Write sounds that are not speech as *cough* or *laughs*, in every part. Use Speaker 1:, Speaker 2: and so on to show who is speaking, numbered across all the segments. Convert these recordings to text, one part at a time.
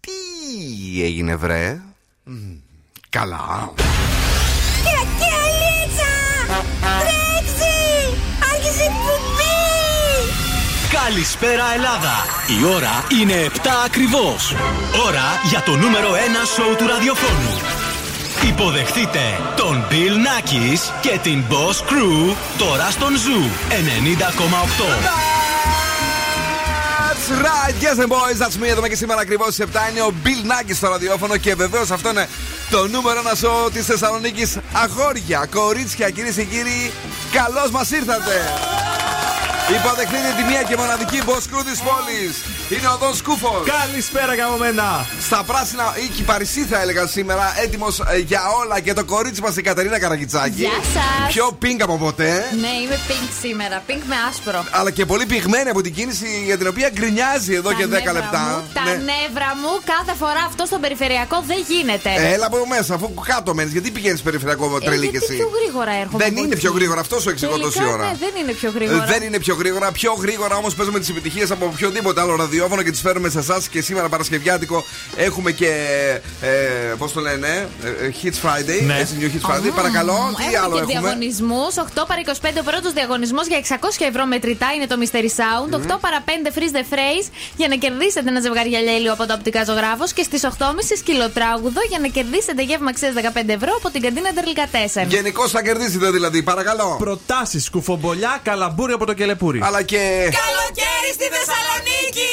Speaker 1: Τι έγινε βρε; Καλά
Speaker 2: Καλησπέρα Ελλάδα! Η ώρα είναι 7 ακριβώς. Ώρα για το νούμερο 1 σοου του ραδιοφώνου. Υποδεχτείτε τον Bill Nackis και την Boss Crew τώρα στον Zoo 90,8.
Speaker 1: That's right, yes and boys, that's me. Εδώ και σήμερα ακριβώς στις 7 είναι ο Bill Nackis στο ραδιόφωνο και βεβαίως αυτό είναι το νούμερο ένα σοου της Θεσσαλονίκης. Αγόρια, κορίτσια, κυρίες και κύριοι, καλώς μας ήρθατε. Υποδεχτείτε τη μία και μοναδική μποσκρού της πόλης. Είναι ο Δον Σκούφος.
Speaker 3: Καλησπέρα από μένα.
Speaker 1: Στα πράσινα ή κυπαρισί θα έλεγα σήμερα. Έτοιμος ε, για όλα και το κορίτσι μας η Κατερίνα Καραγιτσάκη.
Speaker 4: Γεια σας.
Speaker 1: Πιο πινκ από ποτέ.
Speaker 4: Ναι, είμαι pink σήμερα. Pink με άσπρο.
Speaker 1: Αλλά και πολύ πυγμένη από την κίνηση για την οποία γκρινιάζει εδώ
Speaker 4: Τα
Speaker 1: και 10
Speaker 4: νεύρα
Speaker 1: λεπτά.
Speaker 4: Μου, τα
Speaker 1: Ναι.
Speaker 4: νεύρα μου κάθε φορά αυτό στο περιφερειακό δεν γίνεται.
Speaker 1: Έλα από μέσα, αφού κάτω μένεις. Γιατί πηγαίνεις περιφερειακό
Speaker 4: Ε,
Speaker 1: τρελή και
Speaker 4: γιατί
Speaker 1: εσύ;
Speaker 4: πιο γρήγορα έρχομαι.
Speaker 1: Δεν
Speaker 4: από
Speaker 1: είναι
Speaker 4: εκεί.
Speaker 1: πιο γρήγορα, αυτός σου εξηγώ
Speaker 4: Τελικά,
Speaker 1: τόση ώρα.
Speaker 4: Ναι, δεν είναι πιο γρήγορα.
Speaker 1: Ε, Δεν είναι πιο γρήγορα. Πιο γρήγορα όμως παίζουμε τις επιτυχίες από οποιοδήποτε άλλο ραδιόφωνο και τις φέρουμε σε εσάς. Και σήμερα Παρασκευιάτικο έχουμε και. Ε, Πώς το λένε, ε, ε, Hits Friday.
Speaker 3: Ναι.
Speaker 1: Έτσι, New Hits Friday. Παρακαλώ, τι
Speaker 4: έχουμε
Speaker 1: άλλο
Speaker 4: και
Speaker 1: έχουμε;
Speaker 4: διαγωνισμούς. 8 παρα 25 ο πρώτος διαγωνισμός για 600 ευρώ μετρητά είναι το Mystery Sound. 8 παρα 5 freeze the phrase για να κερδίσετε ένα ζευγάρι γυαλιά ήλιο από το οπτικά ζωγράφος. Και στις 8.30 σκυλοτράγουδο για να κερδίσετε γεύμα αξία 15 ευρώ από την καντίνα Τερλικατέσεν.
Speaker 1: Γενικώς θα κερδίσετε δηλαδή, παρακαλώ.
Speaker 3: Προτάσεις κουφομπολιά, καλαμπούρι από το κελεπούρι.
Speaker 1: Αλλά και.
Speaker 4: Καλοκαίρι στη Θεσσαλονίκη!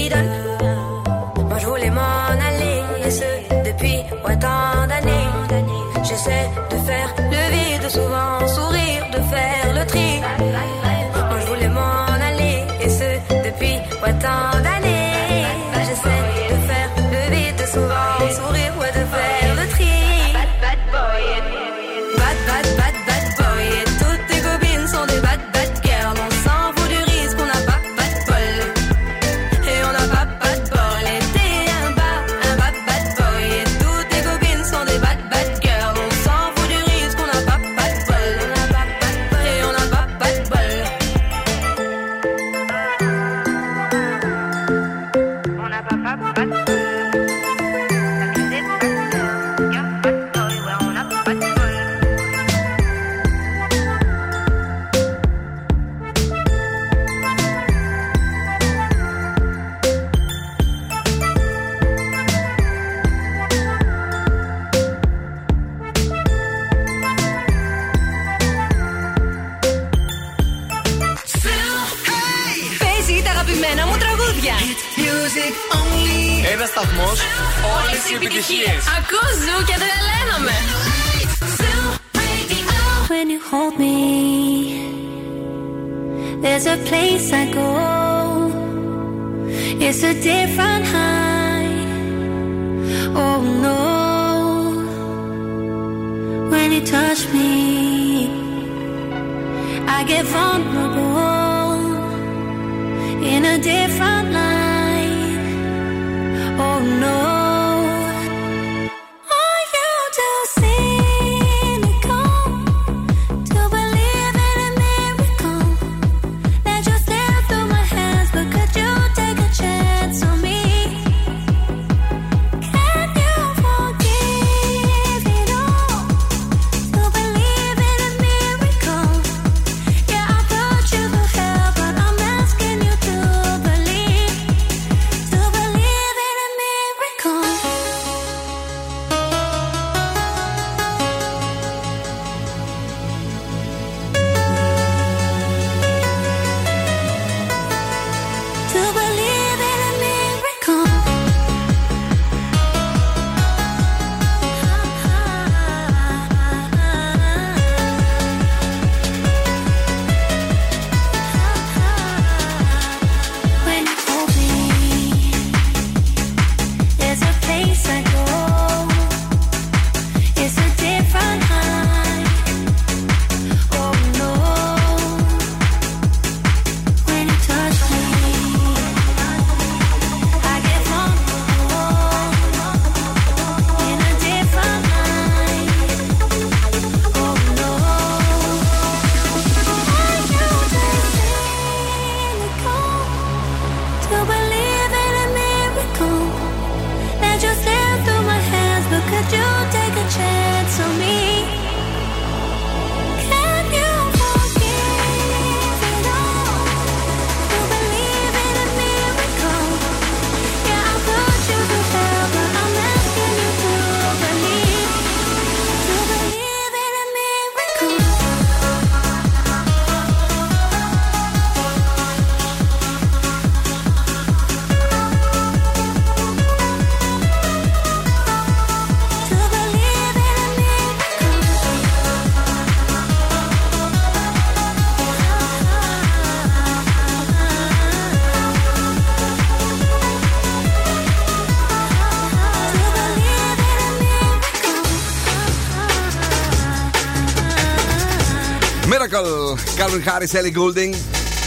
Speaker 1: Calvin Harris, Ellie Goulding.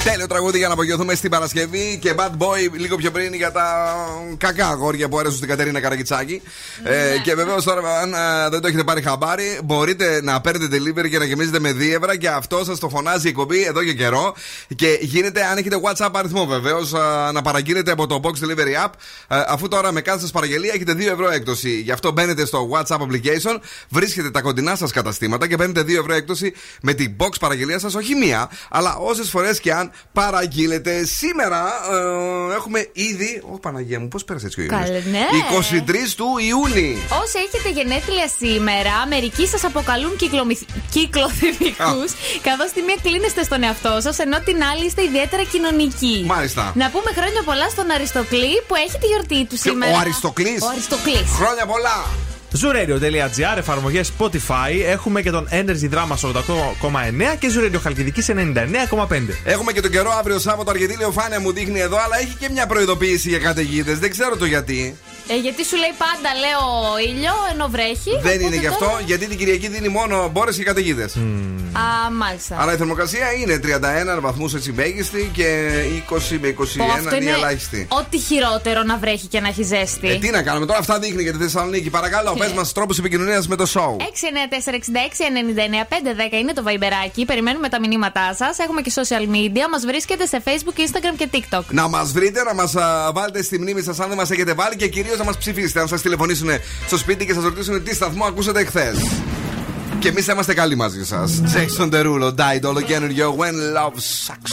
Speaker 1: Τέλειο τραγούδι για να απογειωθούμε στην Παρασκευή και Bad Boy λίγο πιο πριν για τα κακά αγόρια που αρέσουν στην Κατερίνα Καραγκιτσάκη. Ε, και βεβαίως τώρα, αν ε, δεν το έχετε πάρει χαμπάρι, μπορείτε να παίρνετε delivery και να γεμίζετε με δίευρα και αυτό σας το φωνάζει η εκπομπή εδώ και καιρό. Και γίνεται, αν έχετε WhatsApp αριθμό βεβαίως, να παραγγείλετε από το Box Delivery App. ε, αφού τώρα με κάθε σας παραγγελία έχετε 2 ευρώ έκπτωση. Γι' αυτό μπαίνετε στο WhatsApp application, βρίσκετε τα κοντινά σας καταστήματα και παίρνετε 2 ευρώ έκπτωση με την box παραγγελία σας, όχι μία, αλλά όσες φορές και αν παραγγείλετε. Σήμερα ε, έχουμε ήδη. Ω Παναγία μου, πώς πέρασε έτσι ο Ιούνιος.
Speaker 4: Καλέ, ναι.
Speaker 1: 23 του Ιούνιου.
Speaker 4: Όσοι έχετε γενέθλια σήμερα, μερικοί σας αποκαλούν κυκλοθυμικούς, καθώς τη μία κλείνεστε στον εαυτό σας, ενώ την άλλη είστε ιδιαίτερα κοινωνικοί.
Speaker 1: Μάλιστα.
Speaker 4: Να πούμε χρόνια πολλά στον Αριστοκλή που έχει τη γιορτή του
Speaker 1: Ποιο-
Speaker 4: σήμερα.
Speaker 1: ο Αριστοκλής;
Speaker 4: Ο Αριστοκλής.
Speaker 1: Χρόνια πολλά!
Speaker 5: Zuradio.gr, εφαρμογές Spotify. Έχουμε και τον Energy Drama 88,9 και Zuradio Χαλκιδικής 99,5.
Speaker 1: Έχουμε και τον καιρό αύριο Σάββατο. Αργεντήλιο φάνεια μου δείχνει εδώ, αλλά έχει και μια προειδοποίηση για καταιγίδες. Δεν ξέρω το γιατί.
Speaker 4: Ε, γιατί σου λέει πάντα, λέω ήλιο, ενώ βρέχει.
Speaker 1: Δεν
Speaker 4: οπότε
Speaker 1: είναι γι' αυτό,
Speaker 4: τώρα-
Speaker 1: γιατί την Κυριακή δίνει μόνο μπόρες και καταιγίδες.
Speaker 4: Α, μάλιστα.
Speaker 1: Αλλά η θερμοκρασία είναι 31 βαθμούς έτσι μέγιστη και 20 με 21
Speaker 4: Πω, αυτό
Speaker 1: είναι η
Speaker 4: είναι
Speaker 1: ελάχιστη.
Speaker 4: ό,τι χειρότερο να βρέχει και να έχει ζέστη.
Speaker 1: Ε, τι να κάνουμε τώρα, αυτά δείχνει για τη Θεσσαλονίκη. Παρακαλώ, πες μας τρόπους επικοινωνίας με το show.
Speaker 4: 694-66-99-510 είναι το βαϊμπεράκι. Περιμένουμε τα μηνύματά σας. Έχουμε και social media. Μας βρίσκεται σε Facebook, Instagram και TikTok.
Speaker 1: Να μας βρείτε, να μας βάλετε στη μνήμη σας αν δεν μας έχετε βάλει και κυρίως να μας ψηφίσετε. Αν σας τηλεφωνήσουν στο σπίτι και σας ρωτήσουν τι σταθμό ακούσατε εχθές. Και εμείς θα είμαστε καλοί μαζί σας. Jackson Derulo, died όλο καινούριο When Love Sucks.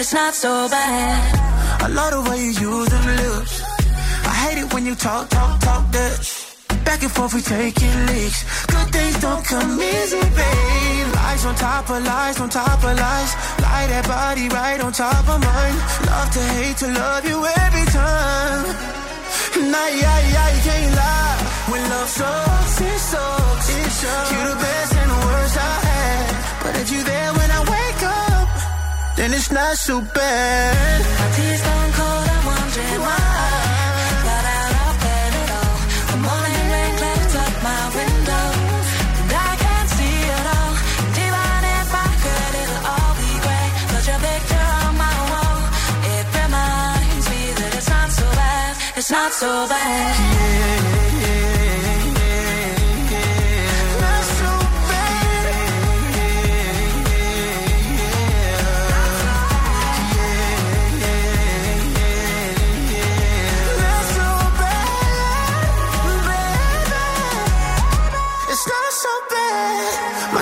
Speaker 6: it's not so bad.
Speaker 7: I love the way you use them lips. I hate it when you talk, talk, talk that. Back and forth, we taking leaks. Good things don't come easy, babe. Lies on top of lies, on top of lies. Lie that body right on top of mine. Love to hate to love you every time. Nah, yeah, yeah, you can't lie. When love sucks, it sucks. It sucks. You're the best and the worst I had. But if you there then it's not so bad.
Speaker 6: My tea's gone cold, I'm wondering why I got out of bed at all. The morning rain clouds up my window, and I can't see it all. And even if I could, it'll all be grey. But your picture on my wall, it reminds me that it's not so bad. It's not so bad.
Speaker 7: Not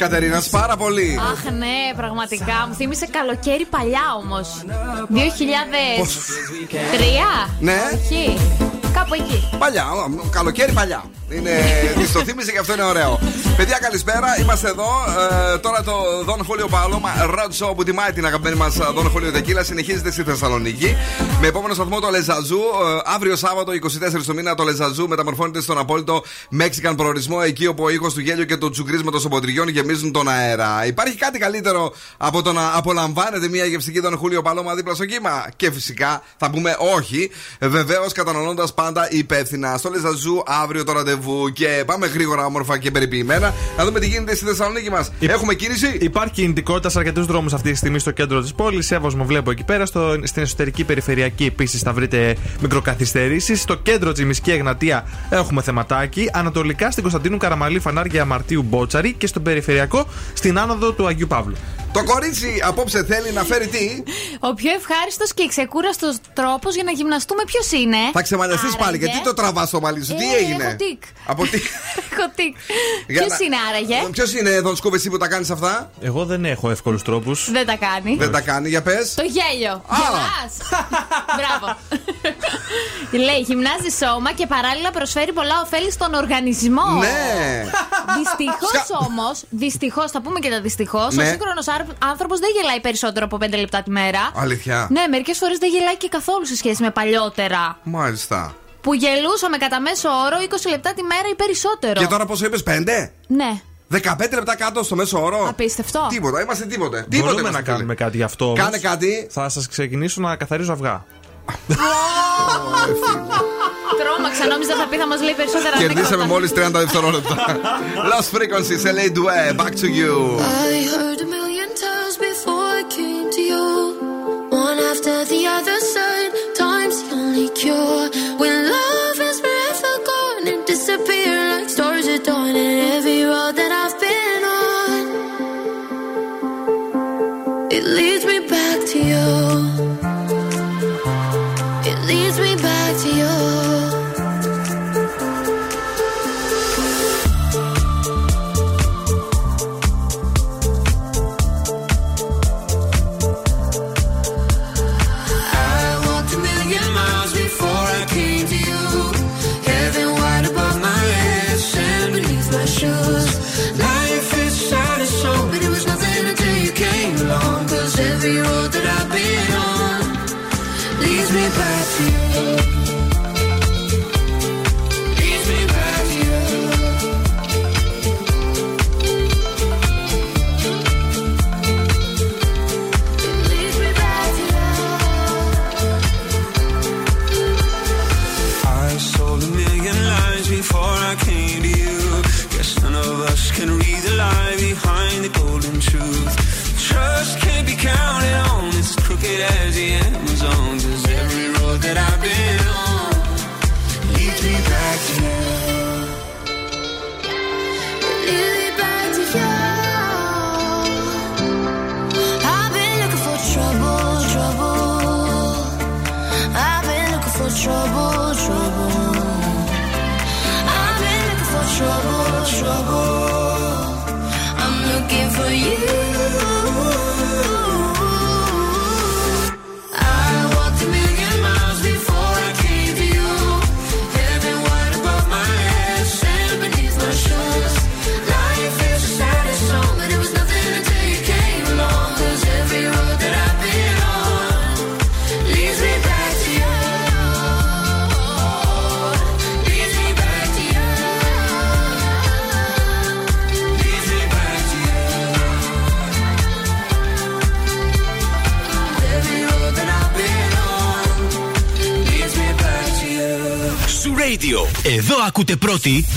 Speaker 1: Κατερίνας πάρα πολύ.
Speaker 4: Αχ, ναι, πραγματικά. Μου θύμισε καλοκαίρι παλιά όμως. 2003.
Speaker 1: Ναι.
Speaker 4: Όχι. Κάπου εκεί.
Speaker 1: Παλιά, ο, καλοκαίρι παλιά. Είναι, *laughs* της το θύμισε και αυτό είναι ωραίο. Παιδιά, καλησπέρα. Είμαστε εδώ. Ε, τώρα το Δον Χούλιο Παλώμα Road Show που τιμάει την αγαπημένη μας Δον Χούλιο Τεκίλα συνεχίζεται στη Θεσσαλονίκη. Με επόμενο σταθμό το Λεζαζού. Ε, αύριο Σάββατο 24 του μήνα το Λεζαζού μεταμορφώνεται στον απόλυτο Μέξικαν προορισμό. Εκεί όπου ο ήχο του γέλιου και του τσουγκρίσματος των ποτριών γεμίζουν τον αέρα. Υπάρχει κάτι καλύτερο από το να απολαμβάνετε μια γευστική Δον Χούλιο Παλώμα δίπλα στο κύμα; Και φυσικά θα πούμε όχι. Βεβαίως καταναλώνοντας πάντα υπεύθυνα. Στο Λεζαζού αύριο το ραντεβού και πάμε γρήγορα, όμορφα και περιποιημένα. Να δούμε τι γίνεται στη Θεσσαλονίκη μας. Έχουμε κίνηση;
Speaker 5: Υπάρχει κινητικότητα σε αρκετούς δρόμους αυτή τη στιγμή στο κέντρο της πόλης. Εύωσμο βλέπω εκεί πέρα. Στο, στην εσωτερική περιφερειακή επίσης θα βρείτε μικροκαθυστερήσεις. Στο κέντρο Τζιμισκή Εγνατία έχουμε θεματάκι. Ανατολικά στην Κωνσταντίνου Καραμαλή Φανάρια Μαρτίου Μπότσαρη και στον περιφερειακό στην άνοδο του Αγίου Παύλου.
Speaker 1: Το κορίτσι απόψε θέλει να φέρει τι;
Speaker 4: Ο πιο ευχάριστος και ξεκούραστος τρόπος για να γυμναστούμε ποιος είναι;
Speaker 1: Θα ξεμαλιαστεί πάλι.
Speaker 4: Άραγε.
Speaker 1: Γιατί το τραβάς στο μαλλί σου, τι
Speaker 4: Ε,
Speaker 1: έγινε;
Speaker 4: έχω τικ.
Speaker 1: Από τι. *laughs*
Speaker 4: Έχω τικ.
Speaker 1: Για
Speaker 4: Ποιος
Speaker 1: να-
Speaker 4: είναι άραγε;
Speaker 1: Ποιος είναι εδώ, Σκούβε, εσύ που τα κάνεις αυτά;
Speaker 5: Εγώ δεν έχω εύκολους τρόπους.
Speaker 4: Δεν τα κάνει.
Speaker 1: Δεν τα κάνει, για πες.
Speaker 4: Το γέλιο. Γελάς. *laughs* Μπράβο. Λέει, γυμνάζει σώμα και παράλληλα προσφέρει πολλά ωφέλη στον οργανισμό.
Speaker 1: Ναι.
Speaker 4: Δυστυχώς όμως, δυστυχώς, θα πούμε και τα δυστυχώς,
Speaker 1: Ναι.
Speaker 4: ο σύγχρονος άνθρωπος δεν γελάει περισσότερο από 5 λεπτά τη μέρα.
Speaker 1: Αλήθεια;
Speaker 4: Ναι, μερικές φορές δεν γελάει και καθόλου σε σχέση με παλιότερα.
Speaker 1: Μάλιστα.
Speaker 4: Που γελούσαμε κατά μέσο όρο 20 λεπτά τη μέρα ή περισσότερο.
Speaker 1: Και τώρα πόσο είπες, 5?
Speaker 4: Ναι.
Speaker 1: 15 λεπτά κάτω στο μέσο όρο;
Speaker 4: Απίστευτο.
Speaker 1: Τίποτα, είμαστε τίποτε. Τίποτε
Speaker 5: Μπορούμε
Speaker 1: είμαστε,
Speaker 5: να κάνουμε κάτι γι' αυτό. όμως.
Speaker 1: Κάνε κάτι.
Speaker 5: Θα σας ξεκινήσω να καθαρίζω αυγά.
Speaker 4: Τρόμαξα, νόμιζα θα πει θα μας λέει περισσότερα
Speaker 1: Κερδίσαμε
Speaker 4: ανέκδοτα.
Speaker 1: μόλις 30 δευτερόλεπτα. *laughs* Lost Frequencies, LA Due, back to you.
Speaker 8: I heard a million times before I came to you. One after the other side, time's the only cure.
Speaker 2: Ακούτε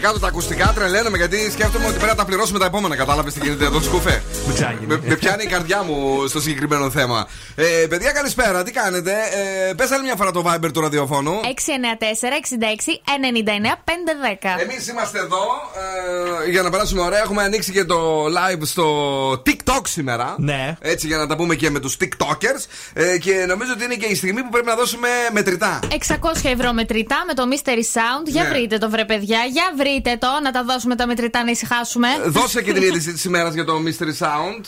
Speaker 1: κάτω τα ακουστικά, τρελαίνομαι γιατί σκέφτομαι ότι πρέπει να τα πληρώσουμε τα επόμενα. Κατάλαβες τι γίνεται εδώ, σκούφε; με, με πιάνει η καρδιά μου στο συγκεκριμένο θέμα. Ε, παιδιά, καλησπέρα, τι κάνετε; Ε, Πες άλλη μια φορά το Viber του ραδιοφώνου.
Speaker 4: 694-66-99-510.
Speaker 1: Εμείς είμαστε εδώ ε, για να περάσουμε ωραία. Έχουμε ανοίξει και το live στο TikTok σήμερα.
Speaker 5: Ναι.
Speaker 1: Έτσι για να τα πούμε και με τους TikTokers. Ε, και νομίζω ότι είναι και η στιγμή που πρέπει να δώσουμε μετρητά.
Speaker 4: 600 ευρώ μετρητά με το Mystery Sound. Για
Speaker 1: Ναι.
Speaker 4: βρείτε το βρε παιδιά, για βρείτε το. Να τα δώσουμε τα μετρητά να ησυχάσουμε.
Speaker 1: Δώσε και την είδηση της ημέρας για το Mystery Sound.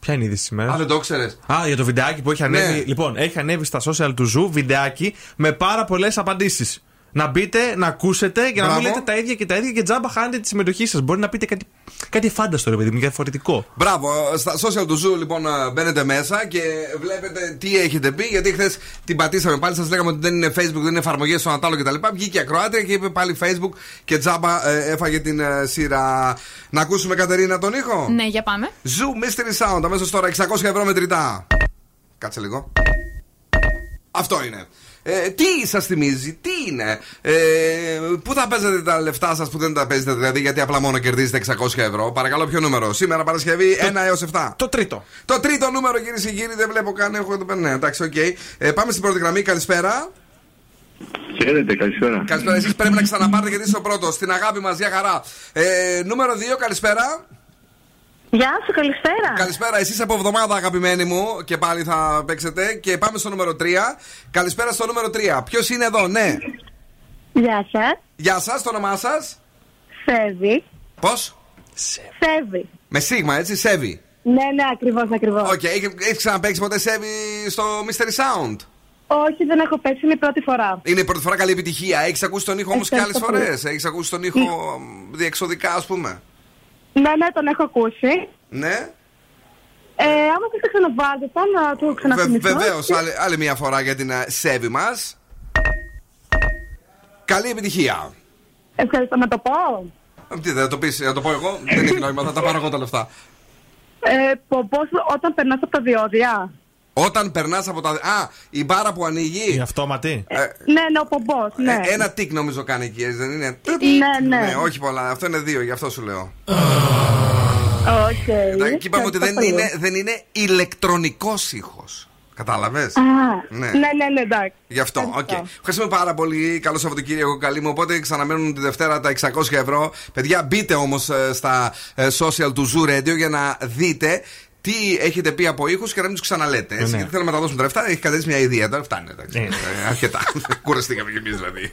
Speaker 5: Ποια είναι η είδηση σήμερα.
Speaker 1: Α, δεν το ξέρει.
Speaker 5: Α, για το βιντεάκι που έχει ανέβει.
Speaker 1: Ναι.
Speaker 5: Λοιπόν, έχει ανέβει στα social του Zoo βιντεάκι με πάρα πολλές απαντήσεις. Να μπείτε, να ακούσετε και να μην
Speaker 1: Μπράβο.
Speaker 5: λέτε τα ίδια και τα ίδια και τζάμπα χάνετε τη συμμετοχή σας. Μπορεί να πείτε κάτι, κάτι αφάνταστο, ρε παιδί μου, διαφορετικό.
Speaker 1: Μπράβο, στα social του Zoo λοιπόν ε, μπαίνετε μέσα και βλέπετε τι έχετε πει. Γιατί χθες την πατήσαμε πάλι, σας λέγαμε ότι δεν είναι Facebook, δεν είναι εφαρμογές στο Ανατάλο κτλ. Βγήκε η Ακροάτρια και είπε πάλι Facebook και τζάμπα ε, έφαγε την ε, σειρά. Να ακούσουμε Κατερίνα τον ήχο.
Speaker 4: Ναι, για πάμε.
Speaker 1: Zoo Mystery Sound, αμέσως τώρα 600 ευρώ μετρητά. Κάτσε λίγο. Αυτό είναι. Ε, τι σας θυμίζει, τι είναι, ε, Πού θα παίζετε τα λεφτά σας που δεν τα παίζετε, δηλαδή, γιατί απλά μόνο κερδίζετε 600 ευρώ; Παρακαλώ, ποιο νούμερο; Σήμερα Παρασκευή 1 έως 7.
Speaker 5: Το τρίτο.
Speaker 1: Το τρίτο νούμερο, κυρίες και κύριοι, δεν βλέπω καν. Έχω εδώ πέρα. Ναι, εντάξει, οκ. Ε, πάμε στην πρώτη γραμμή. Καλησπέρα.
Speaker 9: Χαίρετε, καλησπέρα.
Speaker 1: Καλησπέρα. Εσείς πρέπει να ξαναπάρετε γιατί είσαι ο πρώτος. Στην αγάπη μας, για χαρά. Ε, νούμερο 2, καλησπέρα.
Speaker 10: Γεια σου, καλησπέρα.
Speaker 1: Καλησπέρα, εσείς από εβδομάδα, αγαπημένοι μου, και πάλι θα παίξετε. Και πάμε στο νούμερο 3. Καλησπέρα στο νούμερο 3. Ποιος είναι εδώ, ναι.
Speaker 10: Γεια σας.
Speaker 1: Γεια σας, το όνομά σας;
Speaker 10: Σέβη.
Speaker 1: Πώς;
Speaker 10: Σέβη.
Speaker 1: Με σίγμα, έτσι, Σέβη.
Speaker 10: Ναι, ναι, ακριβώς, ακριβώς.
Speaker 1: Οκ, έχεις έχεις ξαναπαίξει ποτέ Σέβη στο Mystery Sound;
Speaker 10: Όχι, δεν έχω παίξει, είναι η πρώτη φορά.
Speaker 1: Είναι η πρώτη φορά καλή επιτυχία. Έχεις ακούσει τον ήχο όμως και άλλες
Speaker 10: Ευχαριστώ πολύ.
Speaker 1: φορές. Έχεις ακούσει τον ήχο μ, διεξοδικά, ας πούμε.
Speaker 10: Ναι, ναι, τον έχω ακούσει.
Speaker 1: Ναι.
Speaker 10: Ε, άμα θες να ξαναβάζετε, να το ξαναθυμηθώ.
Speaker 1: Βεβαίως, άλλη, άλλη μια φορά για την ε, σέβη μας. Καλή επιτυχία.
Speaker 10: Ευχαριστώ, να το πω.
Speaker 1: Ε, Τι, θα το πεις, να το πω εγώ. Δεν έχει νόημα, θα τα πάρω εγώ τα λεφτά.
Speaker 10: Ε, πω- πώς όταν περνάς από τα διόδια.
Speaker 1: Όταν περνάς από τα. Α, η μπάρα που ανοίγει.
Speaker 5: Η αυτόματη.
Speaker 1: Ε,
Speaker 10: Ναι, ναι, ο πομπός, ναι.
Speaker 1: ε, ένα τικ νομίζω κάνει εκεί, έτσι δεν είναι;
Speaker 10: Ναι, ναι.
Speaker 1: Ναι, όχι πολλά. Αυτό είναι δύο, γι' αυτό σου λέω.
Speaker 10: Οκ.
Speaker 1: Εντάξει, Και είπαμε ότι δεν
Speaker 10: Ευχαριστώ
Speaker 1: είναι, δεν είναι ηλεκτρονικός ήχος. Κατάλαβες;
Speaker 10: Α,
Speaker 1: Ναι.
Speaker 10: ναι, ναι, ναι, εντάξει.
Speaker 1: Γι' αυτό, οκ.
Speaker 10: Ευχαριστώ.
Speaker 1: Ευχαριστούμε πάρα πολύ. Καλό Σαββατοκύριακο, καλή μου. Οπότε ξαναμένουν τη Δευτέρα τα 600 ευρώ. Παιδιά, μπείτε όμως στα ε, social του Zoo Radio για να δείτε τι έχετε πει από ήχους και να μην τους ξαναλέτε. Έτσι.
Speaker 5: Ναι.
Speaker 1: Γιατί θέλω να τα δώσουμε τα λεφτά. Έχει κατέστηση μια ιδέα. Τώρα φτάνει. Ναι. Ε, αρκετά. *laughs* Κουραστήκαμε κι εμείς δηλαδή.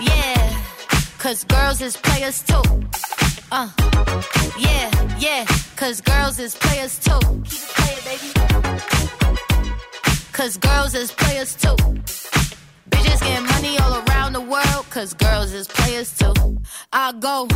Speaker 11: Yeah, cause girls is players too. Uh, yeah, yeah, cause girls is players too. Keep it playing, baby. Cause girls is players too. Bitches getting money all around the world, cause girls is players too. I go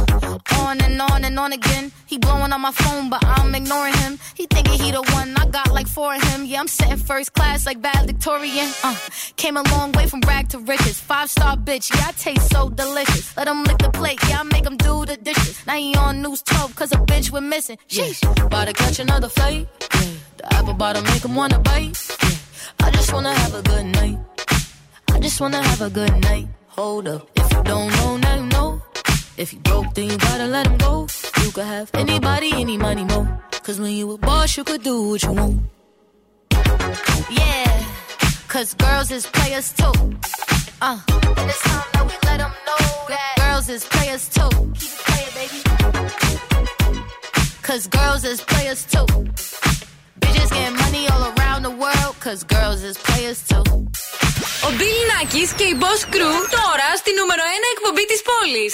Speaker 11: on and on and on again. He blowing on my phone, but I'm ignoring him. He thinking he the one, I got like four of him. Yeah, I'm sitting first class like valedictorian. Uh, came a long way from rag to riches. Five star bitch, yeah, I taste so delicious. Let him lick the plate, yeah, I make him do the dishes. Now he on news 12, cause a bitch we're missing. Sheesh, about to catch another flight. Yeah, the apple bottom make him wanna bite. Yeah, I just wanna have a good night. I just wanna have a good night. Hold up. If you don't know, now you know. If you broke, then you gotta let him go. You could have anybody, any money, mo. Cause when you a boss, you could do what you want. Yeah, cause girls is players too. Uh, and it's time that we let them know that girls is players too. Keep it playing, baby. Cause girls is players too. Bitches getting money all around the world, cause girls is players too.
Speaker 12: Ο Bill Nackis και η Boss Crew τώρα στη νούμερο 1 εκπομπή της πόλης.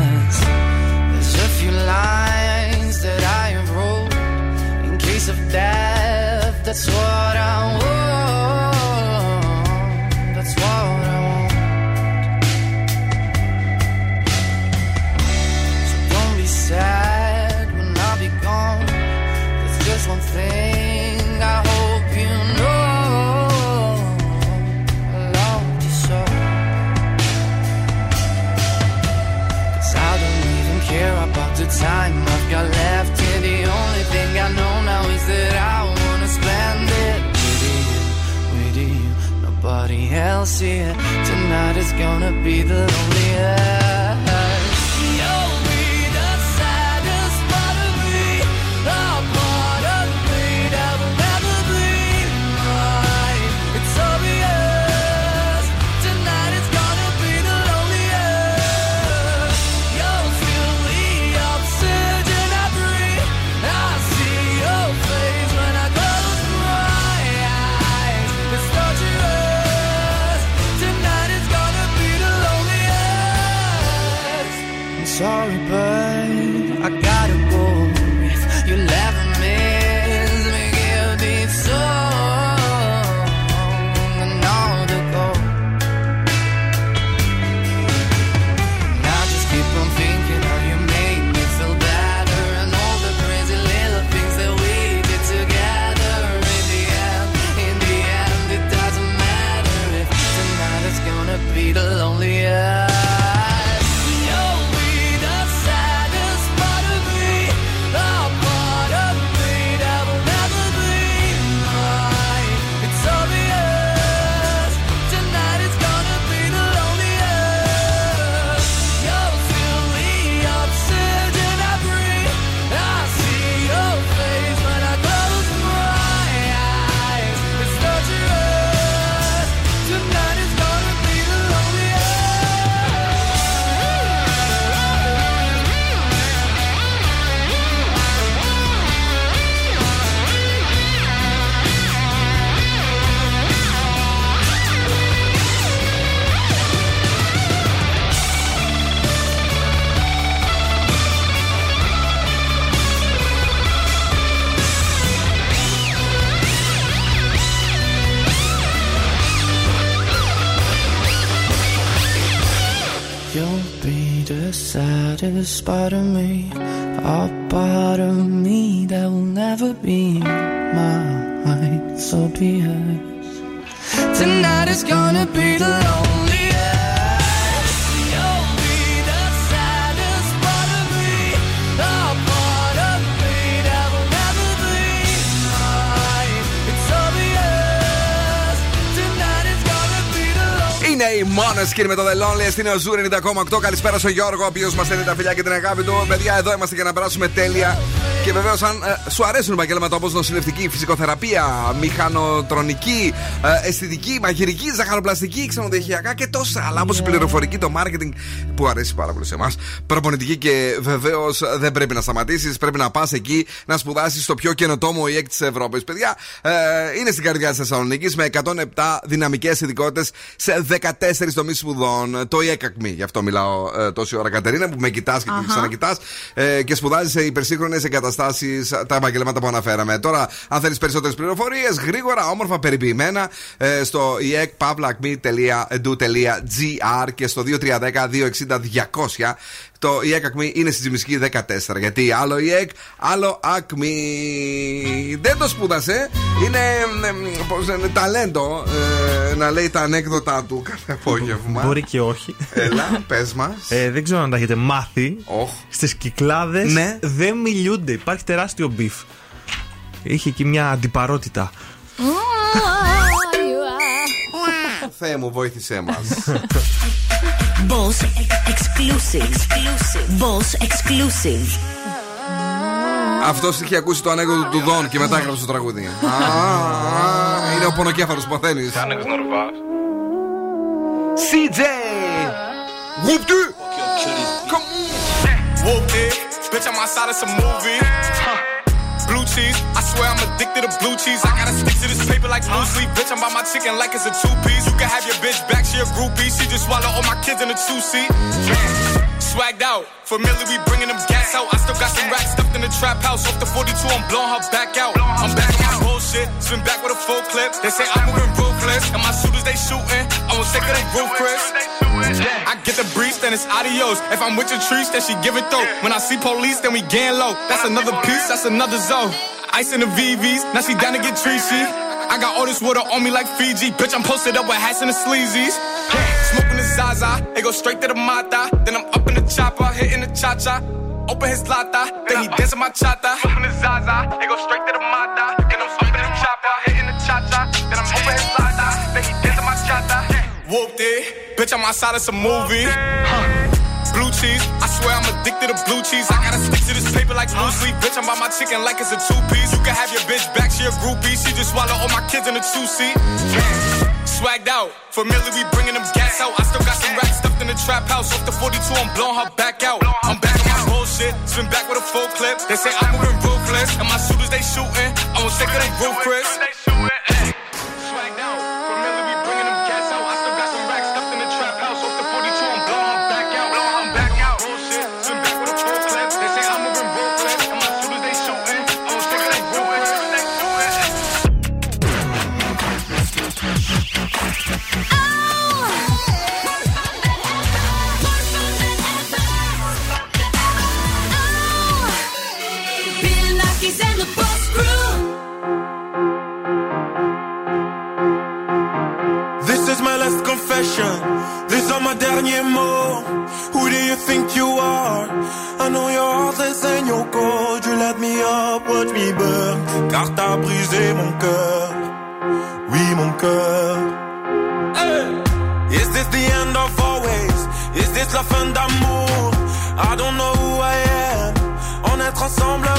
Speaker 7: Of death. That's what I want. Nobody else here. Tonight is gonna be the loneliest.
Speaker 1: Μόνε κύριοι με το The Loneliest. Είναι ο Ζούρ 90,8. Καλησπέρα στον Γιώργο, ο οποίος μας στέλνει τα φιλιά και την αγάπη του. Παιδιά, εδώ είμαστε για να περάσουμε τέλεια. Και βεβαίως, αν ε, σου αρέσουν επαγγέλματα όπως νοσηλευτική, φυσικοθεραπεία, μηχανοτρονική, ε, αισθητική, μαγειρική, ζαχαροπλαστική, ξενοδοχειακά και τόσα άλλα όπως η πληροφορική, το marketing που αρέσει πάρα πολύ σε εμάς. Προπονητική και βεβαίως δεν πρέπει να σταματήσεις. Πρέπει να πας εκεί να σπουδάσεις στο πιο καινοτόμο ΙΕΚ της Ευρώπης. Παιδιά, ε, είναι στην καρδιά της Θεσσαλονίκης με 107 δυναμικές ειδικότητες σε 14 τομείς σπουδών. Το ΙΕΚΑΚΜΗ, γι' αυτό μιλάω ε, τόση ώρα, Κατερίνα, που με κοιτάς και
Speaker 4: Αχα.
Speaker 1: ξανακοιτάς ε, και σπουδάζει σε υπερσύγχρονες εγκαταστάσεις τα επαγγελμάτα που αναφέραμε. Τώρα, αν θέλεις περισσότερες πληροφορίες, γρήγορα, όμορφα, περιποιημένα ε, στο iecpavlacme.edu.gr και στο 2310-260-200. Το ΙΕΚ Ακμή είναι στη Τζιμισκή 14. Γιατί άλλο ΙΕΚ, άλλο Ακμή. Δεν το σπούδασε. Είναι, ε, πώς λένε, ταλέντο ε, να λέει τα ανέκδοτά του κάθε απόγευμα.
Speaker 5: Μπορεί και όχι.
Speaker 1: Έλα, πες μας.
Speaker 5: Ε, δεν ξέρω αν τα έχετε μάθει.
Speaker 1: Oh.
Speaker 5: Στις κυκλάδες
Speaker 1: Ναι.
Speaker 5: δεν μιλούνται. Υπάρχει τεράστιο beef. Είχε εκεί μια αντιπαλότητα.
Speaker 1: Θεέ μου, βοήθησέ μας.
Speaker 13: Boss exclusive. Boss exclusive.
Speaker 1: Αυτό είχε ακούσει το ανέκδοτο του Δον και μετά έγραψε το τραγούδι. Α, α, Είναι ο πονοκέφαλος που θέλεις. CJ! Whoop
Speaker 14: Whoop it, bitch, I'm outside of some movie. Cheese, I swear I'm addicted to blue cheese. I gotta stick to this paper like blue sleep. Bitch, I'm by my chicken like it's a two piece. You can have your bitch back, she a groupie. She just swallow all my kids in a two seat. Swagged out, familiar, we bringing them gas out. I still got some racks stuffed in the trap house. Off the 42, I'm blowing her back out. I'm back on bullshit, spin back with a full clip. They say I'm moving ruthless, and my shooters they shooting. I was sick of they roof, Chris. I get the breeze, then it's adios. If I'm with your trees, then she give it though. When I see police, then we gang low. That's another piece, that's another zone. Ice in the VVs, now she down to get treachy. I got all this water on me like Fiji. Bitch, I'm posted up with hats and the sleazies. Smoking the Zaza, it go straight to the Mata. Then I'm up in the chopper, hitting the cha cha. Open his lata, then he dancing my chata. Smoking the Zaza, it go straight to the Mata. Then I'm up in the chopper, hitting the cha cha. Then I'm open his lata, Whooped it. Bitch, I'm outside of some movie. Huh. Blue cheese, I swear I'm addicted to blue cheese. I gotta stick to this paper like blue sleep. Bitch, I'm by my chicken like it's a two piece. You can have your bitch back, she a groupie. She just swallow all my kids in a two seat. Swagged out, familiar, we bringing them gas out. I still got some racks stuffed in the trap house. Off the 42, I'm blowing her back out. I'm back on my bullshit, spin back with a full clip. They say I'm moving ruthless, and my shooters they shooting. I'm gonna take it they roof,
Speaker 15: These are my derniers mots. Who do you think you are? I know your heart is in your cold. You let me up, watch me burn. Car t'as brisé mon cœur. Oui, mon cœur. Hey! Is this the end of always? Is this la fin d'amour? I don't know who I am. On est ensemble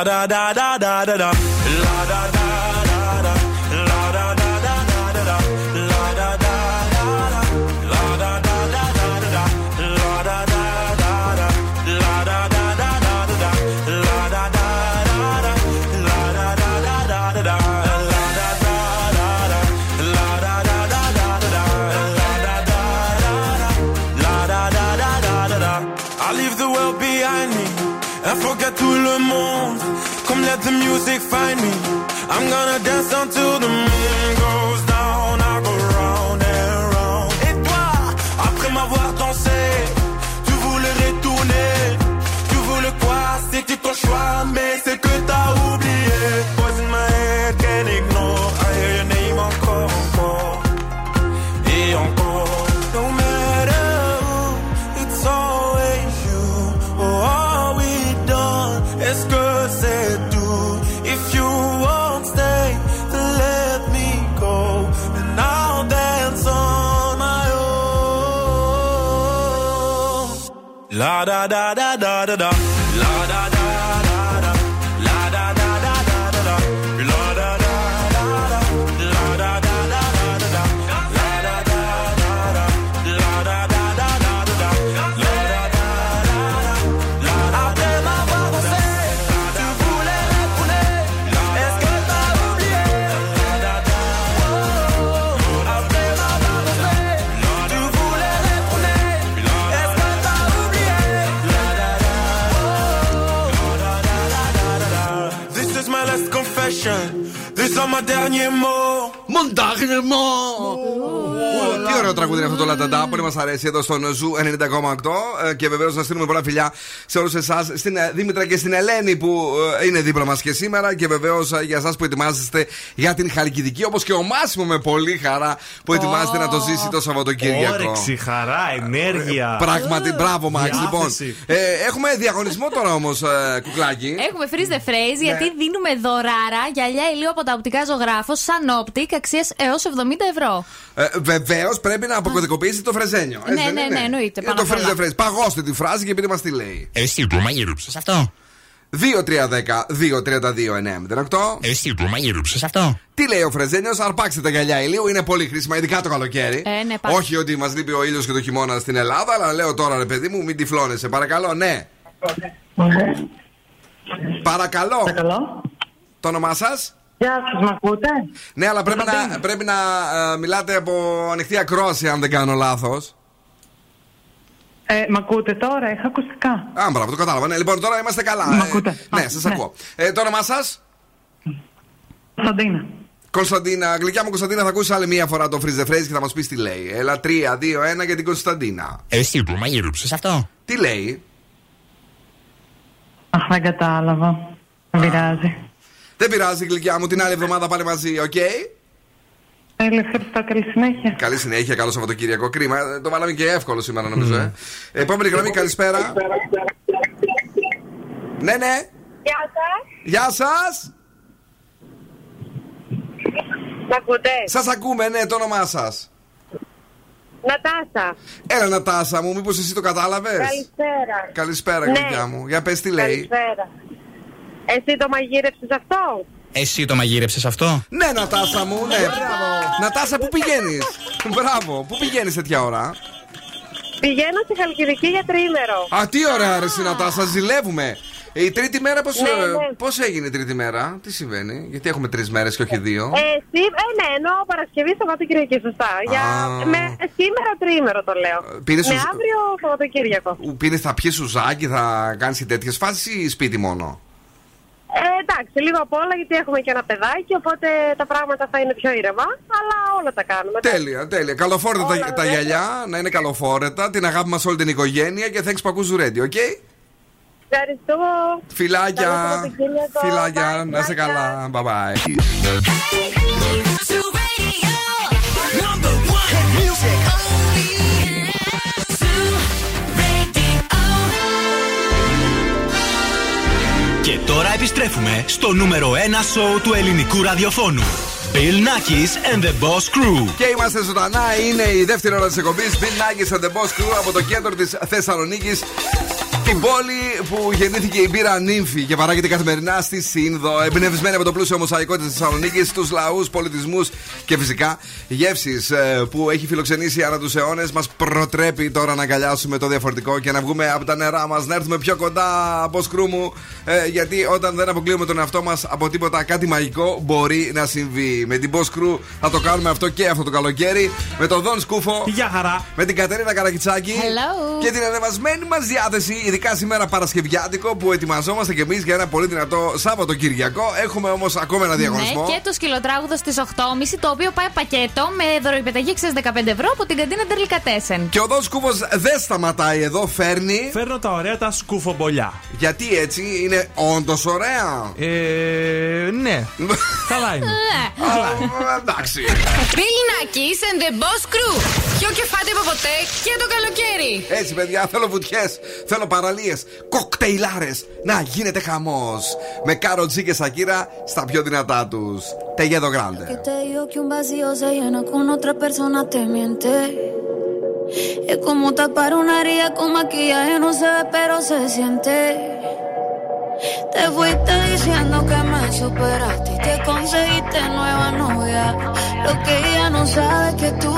Speaker 15: La da da da da da da. La da da da. tout le monde let the music find me. I'm gonna dance until the moon goes da da da da da da.
Speaker 1: Ωραίο τραγούδι είναι αυτό το Λαταντά, πολύ μας αρέσει εδώ στον Zoo 90,8. Ε, Και βεβαίως να στείλουμε πολλά φιλιά σε όλους εσάς, στην ε, Δήμητρα και στην Ελένη που ε, είναι δίπλα μας και σήμερα. Και βεβαίως για εσάς που ετοιμάζεστε για την Χαλκιδική, όπως και ο Μάσιμο με πολύ χαρά που ετοιμάζεται να το ζήσει το Σαββατοκύριακο.
Speaker 5: Όρεξη, χαρά, ενέργεια.
Speaker 1: Πράγματι, μπράβο, Μάξ.
Speaker 5: Διάθεση.
Speaker 1: Λοιπόν, ε, έχουμε διαγωνισμό τώρα όμως, κουκλάκι.
Speaker 4: Έχουμε freeze the phrase γιατί δίνουμε δωράρα γυαλιά ηλίου από τα οπτικά Ζωγράφος Sun Optic αξίας έως 70 ευρώ.
Speaker 1: Ε, Βεβαίως πρέπει να αποκωδικοποιήσει το φρεζένιο.
Speaker 4: Ναι,
Speaker 1: έτσι δεν
Speaker 4: ναι,
Speaker 1: είναι;
Speaker 4: ναι, εννοείται,
Speaker 1: Είναι
Speaker 4: πάνω
Speaker 1: το
Speaker 4: απ' όλα.
Speaker 1: freeze the phrase. Παγώστε τη φράση και πείτε μας τι λέει.
Speaker 16: Εσύ του μαγειρούψε αυτό;
Speaker 1: 2-3-10-2-32-9-08.
Speaker 16: Εσύ του μαγειρούψε αυτό;
Speaker 1: Τι λέει ο Φρεζένιος, αρπάξτε τα γυαλιά ηλίου, είναι πολύ χρήσιμα, ειδικά το καλοκαίρι.
Speaker 4: Ε, ναι, πάρα.
Speaker 1: Όχι ότι μας λείπει ο ήλιος και το χειμώνα στην Ελλάδα, αλλά λέω τώρα ρε παιδί μου, μην τυφλώνεσαι. Παρακαλώ, ναι. Παρακαλώ.
Speaker 10: Παρακαλώ.
Speaker 1: Το όνομά σας;
Speaker 10: Γεια σας, με ακούτε;
Speaker 1: Ναι, αλλά πρέπει να, πρέπει να ε, μιλάτε από ανοιχτή ακρόαση, αν δεν κάνω λάθος.
Speaker 10: Ε, μ' ακούτε τώρα, είχα ακουστικά.
Speaker 1: Α, μπράβο, το κατάλαβα. Ναι, λοιπόν, τώρα είμαστε καλά.
Speaker 10: Μ'
Speaker 1: Ε,
Speaker 10: ακούτε.
Speaker 1: ναι,
Speaker 10: Α,
Speaker 1: σας
Speaker 10: ναι.
Speaker 1: ακούω. Ε, το όνομά σας;
Speaker 10: Κωνσταντίνα.
Speaker 1: Κωνσταντίνα, γλυκιά μου Κωνσταντίνα, θα ακούσει άλλη μία φορά το freeze the phrase και θα μας πεις τι λέει. Έλα, 3, 2, 1 για την Κωνσταντίνα.
Speaker 16: Εσύ του μαγειρούψε αυτό;
Speaker 1: Τι λέει;
Speaker 10: δεν κατάλαβα. Δεν πειράζει.
Speaker 1: Δεν πειράζει, γλυκιά μου, την άλλη εβδομάδα πάλι μαζί, οκ;
Speaker 10: Τέλεια, ευχαριστώ. Καλή συνέχεια.
Speaker 1: Καλή συνέχεια, καλό Σαββατοκύριακο. Κρίμα, ε, το βάλαμε και εύκολο σήμερα νομίζω. Ε. Επόμενη γραμμή, καλησπέρα. Ναι, ναι.
Speaker 10: Γεια σας.
Speaker 1: Γεια σας.
Speaker 10: Μ' ακούτε;
Speaker 1: Σας ακούμε, ναι, το όνομά σας.
Speaker 10: Νατάσα.
Speaker 1: Έλα, Νατάσα μου, μήπως εσύ το κατάλαβες;
Speaker 10: Καλησπέρα.
Speaker 1: Καλησπέρα,
Speaker 10: Ναι.
Speaker 1: γλυκιά μου. Για πες τι λέει;
Speaker 10: Καλησπέρα. Εσύ το μαγείρεψες αυτό;
Speaker 16: Εσύ το μαγείρεψες αυτό;
Speaker 1: Ναι, Νατάσα μου, ναι. Νατάσα, πού πηγαίνεις; Μπράβο, πού πηγαίνεις τέτοια ώρα;
Speaker 10: Πηγαίνω στη Χαλκιδική για τριήμερο.
Speaker 1: Α, τι ωραία, ρε, εσύ, Νατάσα, ζηλεύουμε. Ε, Η τρίτη μέρα πώς,
Speaker 10: Ναι,
Speaker 1: ε,
Speaker 10: ναι.
Speaker 1: πώς έγινε η τρίτη μέρα, τι συμβαίνει, γιατί έχουμε τρεις μέρες και όχι δύο.
Speaker 10: Ε, εσύ, ε, ναι, εννοώ Παρασκευή, Σαββατοκύριακο, σωστά. Για,
Speaker 1: Α.
Speaker 10: με, σήμερα τριήμερο το λέω.
Speaker 1: πήρες
Speaker 10: με
Speaker 1: ους-
Speaker 10: αύριο Σαββατοκύριακο.
Speaker 1: Πίνεις, θα πιεις ουζάκι, θα κάνεις και τέτοιες φάσεις ή σπίτι μόνο;
Speaker 10: Ε, εντάξει, λίγο απ' όλα γιατί έχουμε και ένα παιδάκι, οπότε τα πράγματα θα είναι πιο ήρεμα, αλλά όλα τα κάνουμε.
Speaker 1: Τέλεια, τέλεια. Καλοφόρετα τα,
Speaker 10: Όλα,
Speaker 1: τα
Speaker 10: βέβαια.
Speaker 1: γυαλιά, να είναι καλοφόρετα. Την αγάπη μας όλη την οικογένεια και thanks που ακούς Ready, OK;
Speaker 10: Ευχαριστώ.
Speaker 1: Φιλάκια.
Speaker 10: Καλό Σαββατοκύριακο.
Speaker 1: Φιλάκια,
Speaker 10: Bye,
Speaker 1: να είσαι
Speaker 10: bye,
Speaker 1: καλά. Bye bye.
Speaker 2: Και τώρα επιστρέφουμε στο νούμερο 1 σοου του ελληνικού ραδιοφώνου. Bill Nackis and the Boss Crew.
Speaker 1: Και είμαστε ζωντανά. Είναι η δεύτερη ώρα της εκπομπής. Bill Nackis and the Boss Crew από το κέντρο της Θεσσαλονίκης. Την πόλη που γεννήθηκε η μπύρα νύμφη και παράγεται καθημερινά στη Σύνδο. Εμπνευσμένη από το πλούσιο μοσαϊκό της Θεσσαλονίκης, του λαούς, πολιτισμούς και φυσικά γεύσεις που έχει φιλοξενήσει ανά τους αιώνες. Μας προτρέπει τώρα να αγκαλιάσουμε το διαφορετικό και να βγούμε από τα νερά μας, να έρθουμε πιο κοντά από σκρού μου. ε, γιατί όταν δεν αποκλείουμε τον εαυτό μας από τίποτα, κάτι μαγικό μπορεί να συμβεί. Με την Boss Crew θα το κάνουμε αυτό και αυτό το καλοκαίρι. Με τον Δον Σκούφο.
Speaker 5: Γεια χαρά.
Speaker 1: Με την Κατερίνα Καρακιτσάκη.
Speaker 4: Hello.
Speaker 1: Και την ανεβασμένη μας διάθεση, ειδικά σήμερα Παρασκευιάτικο, που ετοιμαζόμαστε κι εμείς για ένα πολύ δυνατό Σάββατο-Κυριακό. Έχουμε όμως ακόμα ένα διαγωνισμό.
Speaker 4: Ναι, και το σκυλοτράγουδος στι 8.30, το οποίο πάει πακέτο με δωροϊπεταγή 15 ευρώ από την καντίνα Τερλικατέσεν.
Speaker 1: Και ο Δον Σκούφο δεν σταματάει εδώ, φέρνει.
Speaker 5: Φέρνω τα ωραία τα σκουφομπολιά.
Speaker 1: Γιατί έτσι είναι όντως ωραία.
Speaker 5: Ε, ναι. *laughs* Καλά είναι.
Speaker 1: Α, Εντάξει.
Speaker 17: Bill Nackis and the Boss Crew. Πιο κεφάτι από ποτέ και το καλοκαίρι.
Speaker 1: Έτσι, παιδιά, θέλω βουτιές, θέλω παραλίε, κοκτέιλάρε. Να γίνεται χαμό. Με Κάρο Τζι και Σακύρα στα πιο δυνατά του. Τεγέδο
Speaker 18: Que
Speaker 1: Γκράντε.
Speaker 18: te digo que un vacío se llena con otra persona te miente. Es como tapar una herida con maquillaje, no se ve, pero se siente. Te fuiste diciendo que me superaste y te conseguiste nueva novia. Lo que ella no sabe es que tú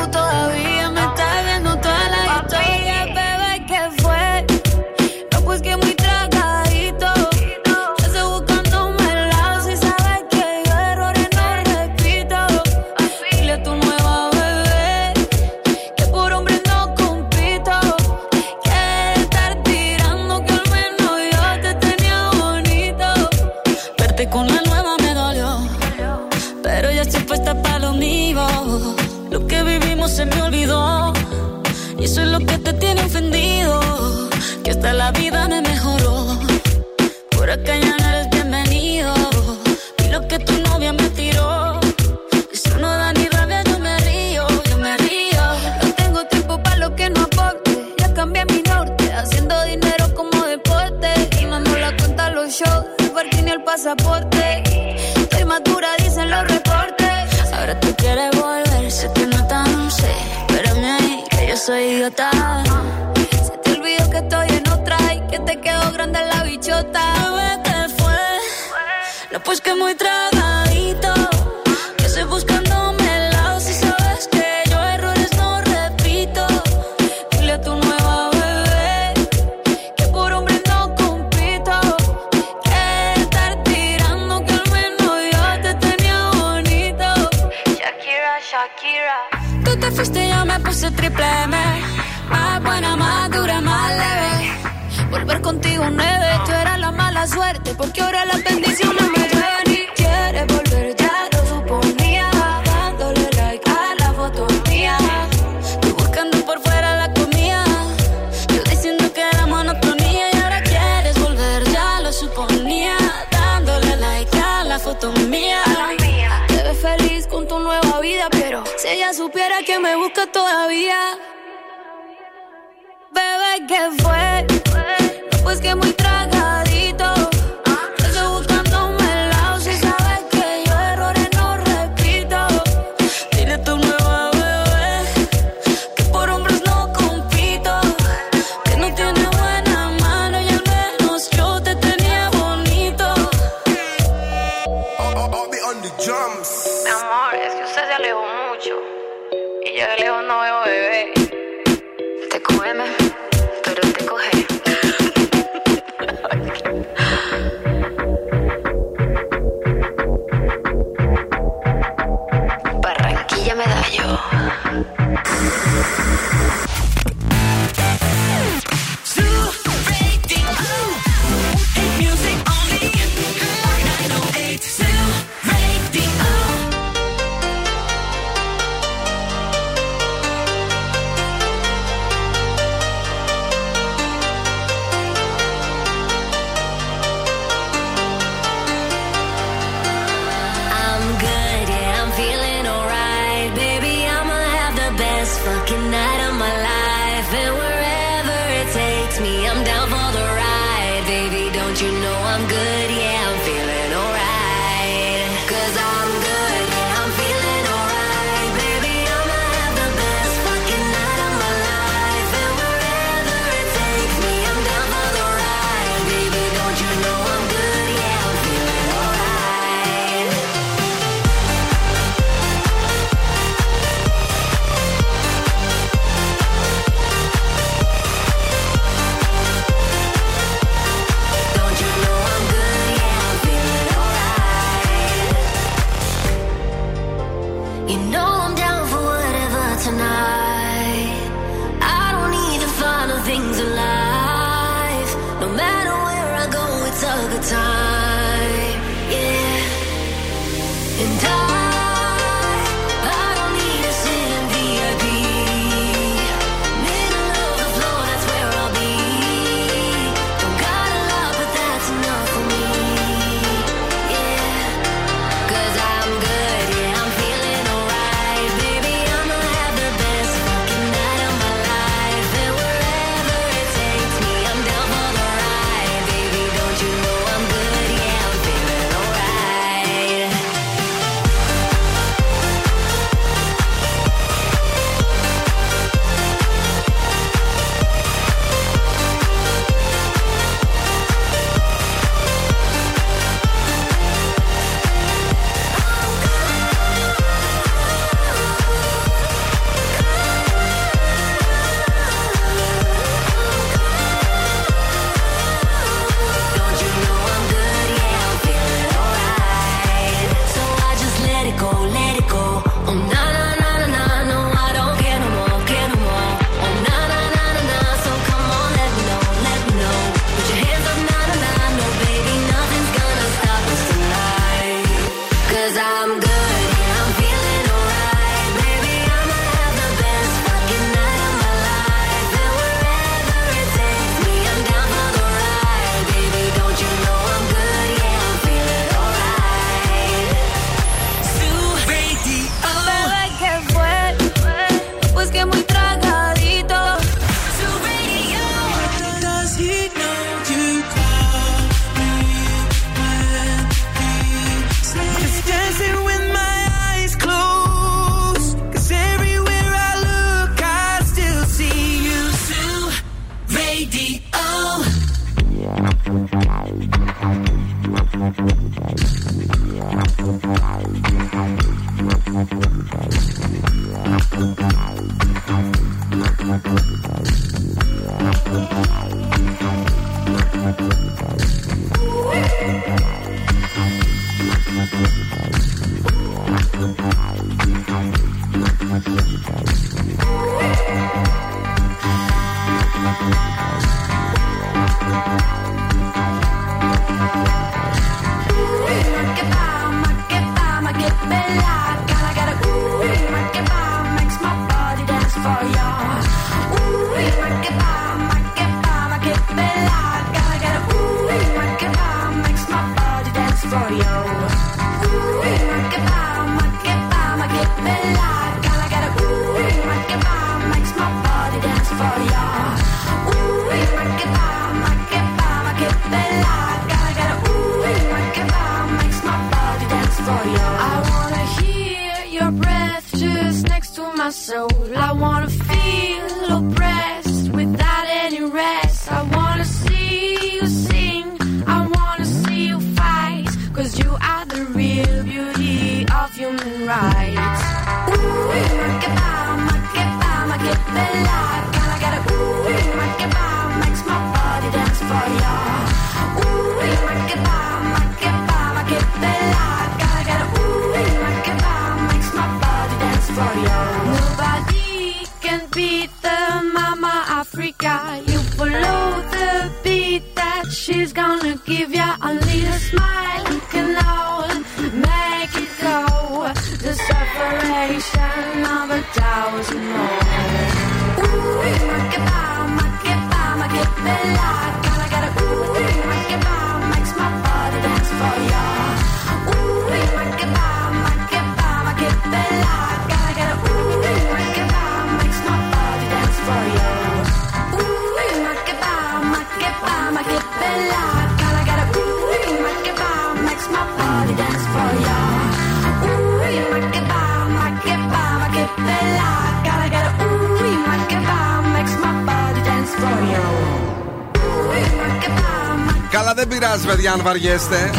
Speaker 1: Αν βαριέστε.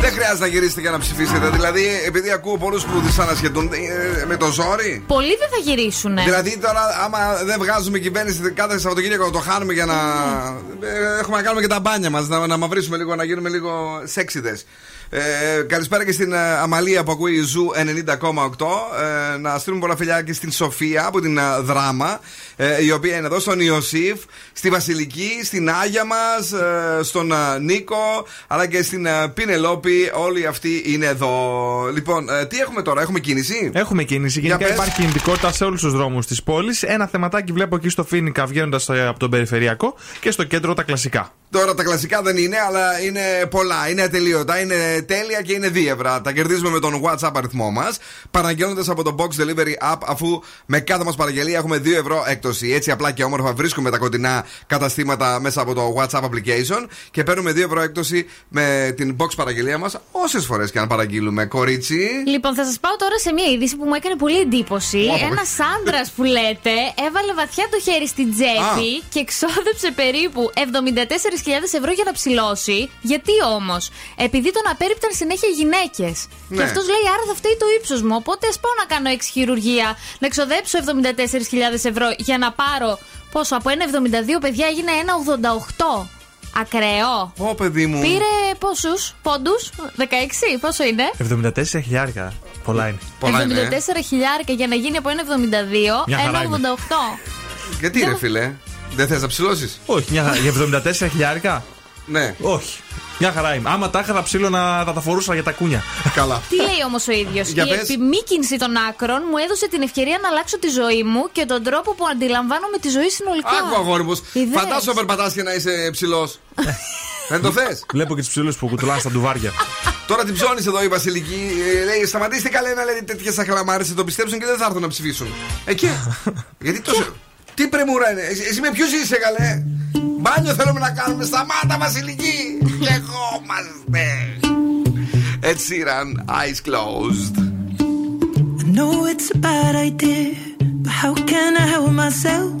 Speaker 1: Δεν χρειάζεται να γυρίσετε για να ψηφίσετε. Δηλαδή, επειδή ακούω πολλούς που δυσανασχετούν ε, με το ζόρι.
Speaker 4: Πολλοί δεν θα γυρίσουν.
Speaker 1: Δηλαδή τώρα, άμα δεν βγάζουμε κυβέρνηση κάθε Σαββατοκύριακο να το χάνουμε για να. ε, Έχουμε να κάνουμε και τα μπάνια μας, να, να μαυρίσουμε λίγο, να γίνουμε λίγο σεξιδες. Ε, καλησπέρα και στην ε, Αμαλία που ακούει η Zoo 90,8. Ε, να στείλουμε πολλά φιλιά και στην Σοφία από την ε, Δράμα, ε, η οποία είναι εδώ, στον Ιωσήφ, στη Βασιλική, στην Άγια μας, στον ε, Νίκο, αλλά και στην ε, Πινελόπη. Όλοι αυτοί είναι εδώ. Λοιπόν, ε, τι έχουμε τώρα, έχουμε κίνηση;
Speaker 5: Έχουμε κίνηση.
Speaker 1: Για
Speaker 5: Γενικά
Speaker 1: πες.
Speaker 5: υπάρχει κινητικότητα σε όλους τους δρόμους της πόλης. Ένα θεματάκι βλέπω εκεί στο Φίνικα βγαίνοντας από τον περιφερειακό και στο κέντρο τα κλασικά.
Speaker 1: Τώρα τα κλασικά δεν είναι, αλλά είναι πολλά. Είναι ατελείωτα, είναι τέλεια και είναι δίευρα. Τα κερδίζουμε με τον WhatsApp αριθμό μας. Παραγγέλνοντας από το Box Delivery App, αφού με κάθε μας παραγγελία έχουμε 2 ευρώ έκπτωση. Έτσι απλά και όμορφα βρίσκουμε τα κοντινά καταστήματα μέσα από το WhatsApp application και παίρνουμε 2 ευρώ έκπτωση με την Box παραγγελία μας όσες φορές και αν παραγγείλουμε. Κορίτσι.
Speaker 4: Λοιπόν, θα σας πάω τώρα σε μια είδηση που μου έκανε πολύ εντύπωση.
Speaker 1: Ω,
Speaker 4: Ένας άντρας που λέτε έβαλε βαθιά το χέρι στην τσέπη
Speaker 1: Α.
Speaker 4: και εξόδεψε περίπου 74.000 ευρώ για να ψηλώσει. Γιατί όμως, επειδή τον απέρριπταν συνέχεια γυναίκες.
Speaker 1: Ναι.
Speaker 4: Και αυτός λέει, άρα θα φταίει το ύψος μου. Οπότε ας πάω να κάνω 6 χειρουργία, να εξοδέψω 74.000 ευρώ για να πάρω. Πόσο, από ένα 72 παιδιά έγινε ένα 88. Ακραίο.
Speaker 1: Ω, παιδί μου.
Speaker 4: Πήρε πόσους; Πόντους, 16, πόσο είναι;
Speaker 5: 74 χιλιάρικα. Πολλά είναι.
Speaker 4: 74 χιλιάρικα για να γίνει από ένα 72,
Speaker 5: Μια χαρά
Speaker 4: ένα
Speaker 5: είναι.
Speaker 4: 88.
Speaker 1: Γιατί ρε φίλε, δεν θες να ψηλώσεις;
Speaker 5: Όχι, μια χαρά. Για 74 χιλιάρικα;
Speaker 1: Ναι.
Speaker 5: Όχι. Μια χαρά είμαι. Άμα τα είχα τα ψήλωνα, θα τα φορούσα για τα κούνια.
Speaker 1: Καλά.
Speaker 4: Τι λέει όμως ο ίδιος;
Speaker 5: Για
Speaker 4: Η
Speaker 5: πες.
Speaker 4: επιμήκυνση των άκρων μου έδωσε την ευκαιρία να αλλάξω τη ζωή μου και τον τρόπο που αντιλαμβάνομαι τη ζωή συνολικά.
Speaker 1: Άκου αγόρι μου.
Speaker 4: Ιδέες.
Speaker 1: Φαντάσου περπατάς και να είσαι ψηλός. *laughs* δεν το θες;
Speaker 5: Βλέπω και τους ψηλούς που κουτουλάνε στα ντουβάρια.
Speaker 1: Τώρα την ψώνεις εδώ η Βασιλική. Ε, λέει: Σταματήστε καλέ να λέτε τέτοιες αχλαμάρε, θα το πιστέψουν και δεν θα έρθουν να ψηφίσουν. Εκεί. *laughs* Γιατί τόσο. Τι πρεμούρα είναι, εσύ, εσύ με ποιους είσαι καλέ; Μπάνιο θέλουμε να κάνουμε. Σταμάτα Βασιλική. Λεγόμαστε. Ed Sheeran, eyes closed.
Speaker 7: I know it's a bad idea, but how can I help myself?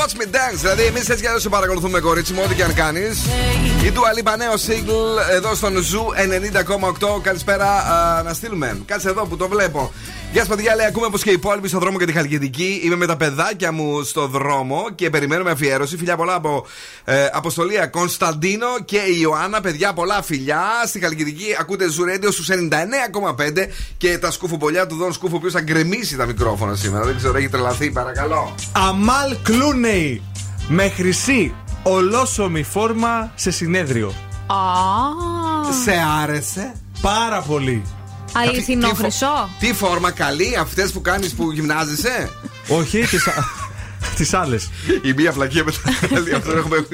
Speaker 19: Watch me dance.
Speaker 1: Δηλαδή, εμείς έτσι κι αλλιώς σε παρακολουθούμε, κορίτσι μου, ό,τι και αν κάνεις. Η Dua Lipa νέο single εδώ στον Zoo 90,8. Καλησπέρα, α, να στείλουμε. Κάτσε εδώ που το βλέπω. Γεια σας, παιδιά, λέει: Ακούμε όπως και οι υπόλοιποι στον δρόμο για τη Χαλκιδική. Είμαι με τα παιδάκια μου στο δρόμο και περιμένουμε αφιέρωση. Φιλιά πολλά από ε, Αποστολία Κωνσταντίνο και η Ιωάννα. Παιδιά, πολλά φιλιά. Στη Χαλκιδική ακούτε Zoo Radio στους 99,5 και τα σκουφοπολιά του Δον Σκούφου, ο οποίος θα γκρεμίσει τα μικρόφωνα σήμερα. Δεν ξέρω, έχει τρελαθεί, παρακαλώ.
Speaker 5: Αμάλ Κλούνεϊ με χρυσή ολόσωμη φόρμα σε συνέδριο.
Speaker 4: Α,
Speaker 1: Σε άρεσε.
Speaker 5: Πάρα πολύ.
Speaker 4: αληθινό
Speaker 1: Τι φο-
Speaker 4: χρυσό.
Speaker 1: Τι φόρμα καλή, αυτές που κάνεις που γυμνάζεσαι;
Speaker 5: Όχι, τις, α- *laughs* τις άλλες.
Speaker 1: Η μία φλακία με τα άλλη. Αυτό έχουμε.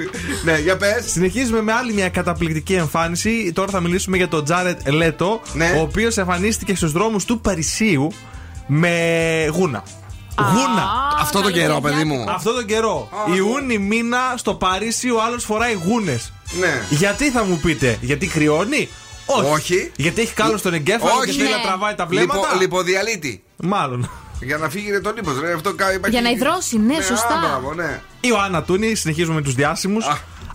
Speaker 1: Ναι, για πες.
Speaker 5: Συνεχίζουμε με άλλη μια καταπληκτική εμφάνιση. Τώρα θα μιλήσουμε για τον Τζάρετ Λέτο,
Speaker 1: Ναι.
Speaker 5: ο οποίος εμφανίστηκε στους δρόμους του Παρισίου με γούνα. Γούνα!
Speaker 1: Αυτό το καιρό, παιδί μου.
Speaker 5: Αυτό τον καιρό. Ιούνι μήνα στο Παρίσι ο άλλος φοράει γούνες.
Speaker 1: Ναι.
Speaker 5: Γιατί θα μου πείτε, Γιατί κρυώνει, Όχι.
Speaker 1: Όχι.
Speaker 5: Γιατί έχει κάλος στον εγκέφαλο και
Speaker 1: Όχι.
Speaker 5: θέλει
Speaker 1: Ναι.
Speaker 5: να τραβάει τα βλέμματα;
Speaker 1: Λιπο- λιποδιαλύτη.
Speaker 5: Μάλλον.
Speaker 1: Για να φύγει το λίπο. Αυτό κα- υπάρχει-
Speaker 4: Για να υδρώσει, ναι,
Speaker 1: α,
Speaker 4: σωστά.
Speaker 1: μπράβο, ναι.
Speaker 5: Η Ιωάννα Τούνη, συνεχίζουμε με τους διάσημους.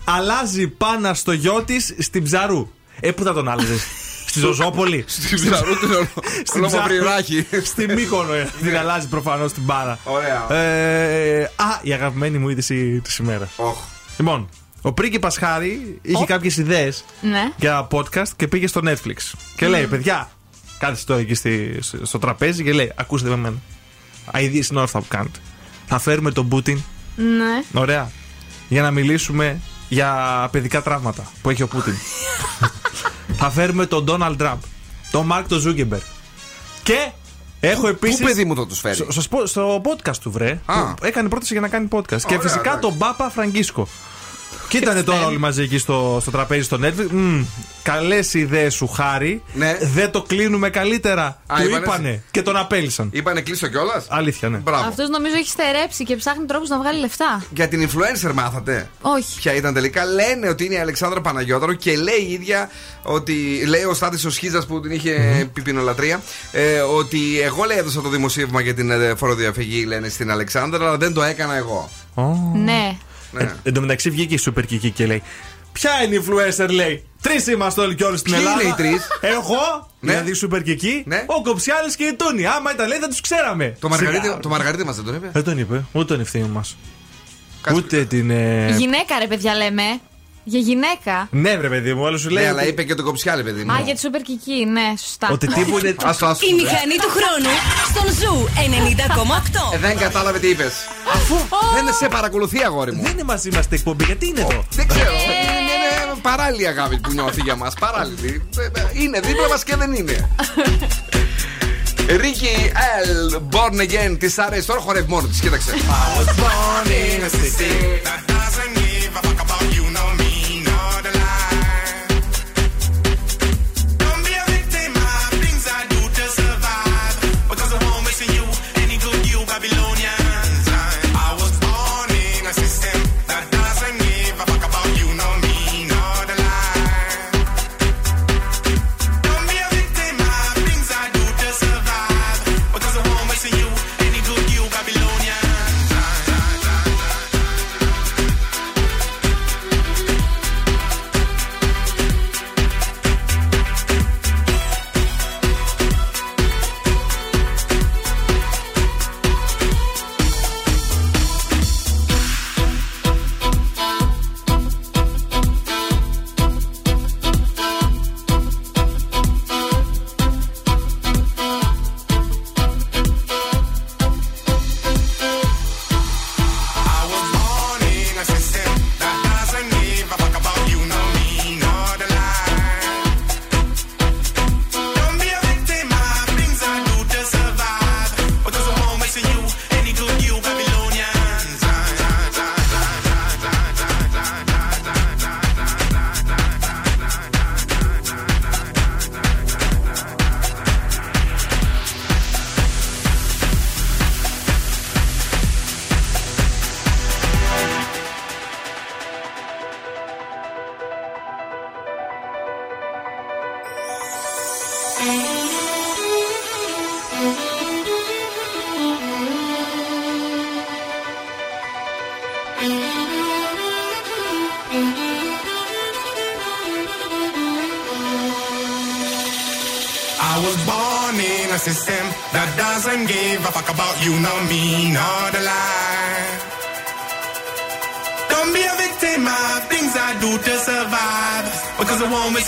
Speaker 5: Αλλάζει πάνα στο γιο της στην Ψαρού. Ε, πού θα τον άλλαζες; *laughs* Στη Ζωζόπολη. *laughs*
Speaker 1: Στην Ψαρού την ολο-
Speaker 5: Στην Ψαρού.
Speaker 1: ολομοπρυράχη.
Speaker 5: Στη Μύκονο. ε, Την αλλάζει προφανώς την μπάρα.
Speaker 1: Ωραία.
Speaker 5: Ε, α, η αγαπημένη μου είδηση της ημέρας.
Speaker 1: Οχ.
Speaker 5: Λοιπόν, ο πρίγκιπα Χάρη είχε κάποιες ιδέες
Speaker 4: Ναι.
Speaker 5: για podcast και πήγε στο Netflix. Και λέει, παιδιά, κάθεσε τώρα εκεί στη- στο τραπέζι και λέει: Ακούστε με εμένα. Αιδίε είναι όλα αυτά που κάνετε. Θα φέρουμε τον Πούτιν,
Speaker 4: Ναι.
Speaker 5: ωραία, για να μιλήσουμε για παιδικά τραύματα που έχει ο Πούτιν. *laughs* θα φέρουμε τον Ντόναλντ Τραμπ, τον Μάρκ τον Ζούκερμπεργκ. Και έχω επίσης.
Speaker 1: Πού παιδί μου θα τους φέρει;
Speaker 5: Στο, στο, στο podcast του, βρε.
Speaker 1: Α.
Speaker 5: Που Έκανε πρόταση για να κάνει podcast. και
Speaker 1: Ωραία,
Speaker 5: φυσικά
Speaker 1: εντάξει.
Speaker 5: τον Πάπα Φραγκίσκο. Και ήταν τώρα όλοι μαζί εκεί στο, στο τραπέζι στο Netflix. Μμ, Καλές ιδέες σου, Χάρη.
Speaker 1: Ναι.
Speaker 5: Δεν το κλείνουμε καλύτερα.
Speaker 1: Α,
Speaker 5: του
Speaker 1: είπανε-
Speaker 5: είπανε και τον απέλυσαν.
Speaker 1: Είπανε κλείστο κιόλας;
Speaker 5: Αλήθεια, ναι.
Speaker 1: Μπράβο.
Speaker 4: Αυτός νομίζω έχει στερέψει και ψάχνει τρόπους να βγάλει λεφτά.
Speaker 1: Για την influencer μάθατε;
Speaker 4: Όχι.
Speaker 1: Ποια ήταν τελικά; Λένε ότι είναι η Αλεξάνδρα Παναγιώταρο και λέει η ίδια ότι. Λέει ο Στάτης ο Σχίζας που την είχε πιπινολατρία. Ε, ότι εγώ λέει έδωσα το δημοσίευμα για την ε, φοροδιαφυγή, λένε στην Αλεξάνδρα, αλλά δεν το έκανα εγώ.
Speaker 4: Ναι.
Speaker 1: Ναι.
Speaker 5: Ε, εν τω μεταξύ βγήκε η Super Kiki και λέει: Ποια είναι η influencer, λέει. Τρεις είμαστε όλοι και όλοι στην
Speaker 1: Ποιοι
Speaker 5: Ελλάδα.
Speaker 1: είναι οι τρεις;
Speaker 5: Εγώ,
Speaker 1: Ναι.
Speaker 5: δηλαδή Super Kiki,
Speaker 1: Ναι.
Speaker 5: ο Κοψιάλης και η Τούνη. Άμα ήταν λέει, δεν τους ξέραμε.
Speaker 1: Το Μαργαρίτη,
Speaker 5: Σιγά.
Speaker 1: το Μαργαρίτη μας δεν τον είπε;
Speaker 5: Δεν τον είπε, ούτε τον ευθύνη μας.
Speaker 1: Κάτσε-
Speaker 5: Ούτε την. ε,
Speaker 4: Γυναίκα, ρε παιδιά, λέμε. Για γυναίκα;
Speaker 5: Ναι, βρε παιδί μου, άλλο σου λέει.
Speaker 1: Ναι, αλλά
Speaker 5: ότι-
Speaker 1: είπε και το κοψιάλι, παιδί μου.
Speaker 4: Α, για τη Super Kiki, ναι, σωστά.
Speaker 5: Ότι τύπου είναι. *laughs*
Speaker 1: Άστο, άστο.
Speaker 20: Η μηχανή του χρόνου στον Ζου 90,8.
Speaker 1: Ε, δεν κατάλαβε τι είπες. Αφού δεν σε παρακολουθεί, αγόρι μου.
Speaker 5: Δεν είναι μαζί μα την εκπομπή, γιατί είναι εδώ;
Speaker 1: Δεν ξέρω. Είναι, είναι παράλληλη αγάπη που νιώθει για μας. Παράλληλη. Ε, ε, Είναι δίπλα μας και δεν είναι. *laughs* Ρίκη L, Born Again, της αρέσει τώρα χορεύει μόνο της. Κοίταξε.
Speaker 21: your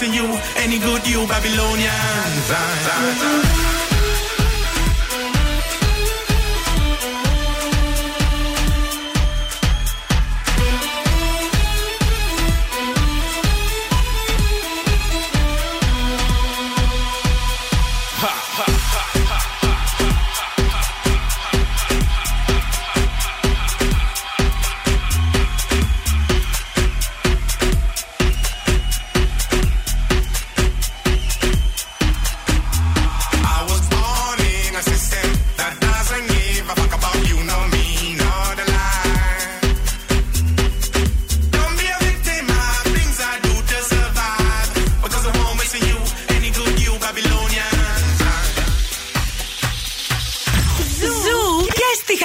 Speaker 21: you, any good you, Babylonians.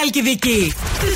Speaker 20: Χαλκιδική. Στους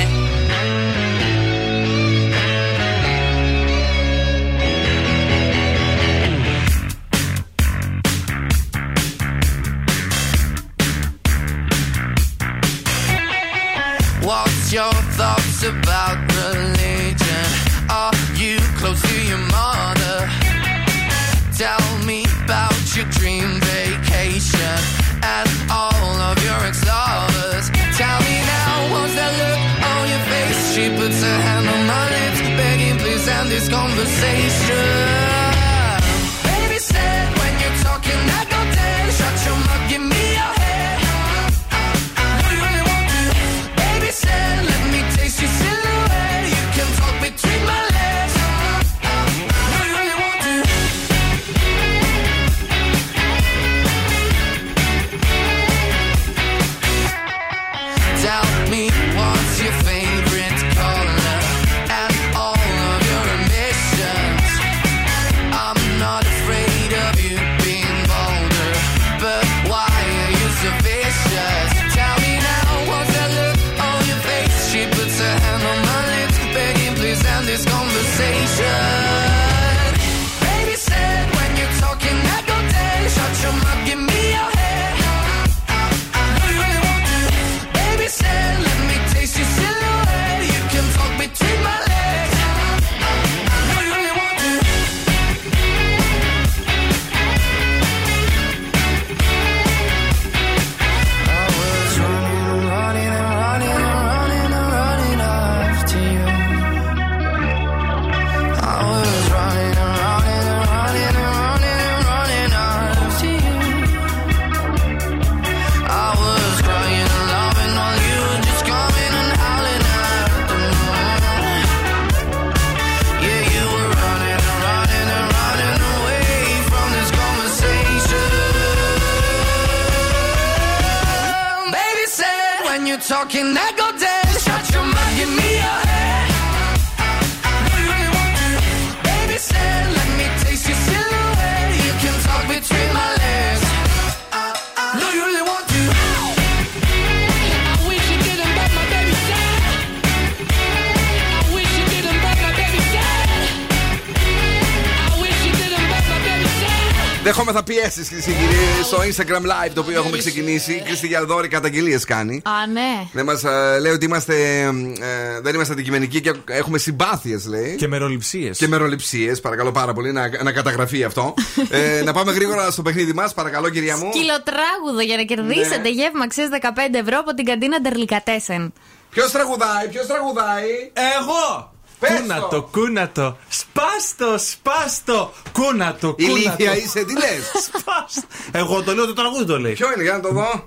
Speaker 1: Δεχόμεθα πιέσεις, κυρίε και κύριοι, στο Instagram Live το οποίο έχουμε ξεκινήσει. Η Κρίστη Γιαλδόρη καταγγελίε κάνει.
Speaker 4: Α, ναι.
Speaker 1: Δεν μας λέει ότι είμαστε, ε, δεν είμαστε αντικειμενικοί και έχουμε συμπάθειες, λέει.
Speaker 5: Και μεροληψίες.
Speaker 1: Και μεροληψίες, παρακαλώ πάρα πολύ να, να καταγραφεί αυτό. ε, *laughs* να πάμε γρήγορα στο παιχνίδι μας, παρακαλώ, κυρία μου.
Speaker 4: Σκυλοτράγουδο για να κερδίσετε
Speaker 1: Ναι.
Speaker 4: γεύμα αξίας 15 ευρώ από την καντίνα Ντερλικατέσεν.
Speaker 1: Ποιος τραγουδάει, ποιος τραγουδάει;
Speaker 5: Εγώ! Κούνατο, κούνατο. Σπάστο, σπάστο. Κούνατο, κούνατο.
Speaker 1: Ηλίθεια είσαι, τι λες; *laughs*
Speaker 5: Σπάστο. Εγώ το λέω, το τραγούδι το λέει.
Speaker 1: Ποιο είναι, για να το δω;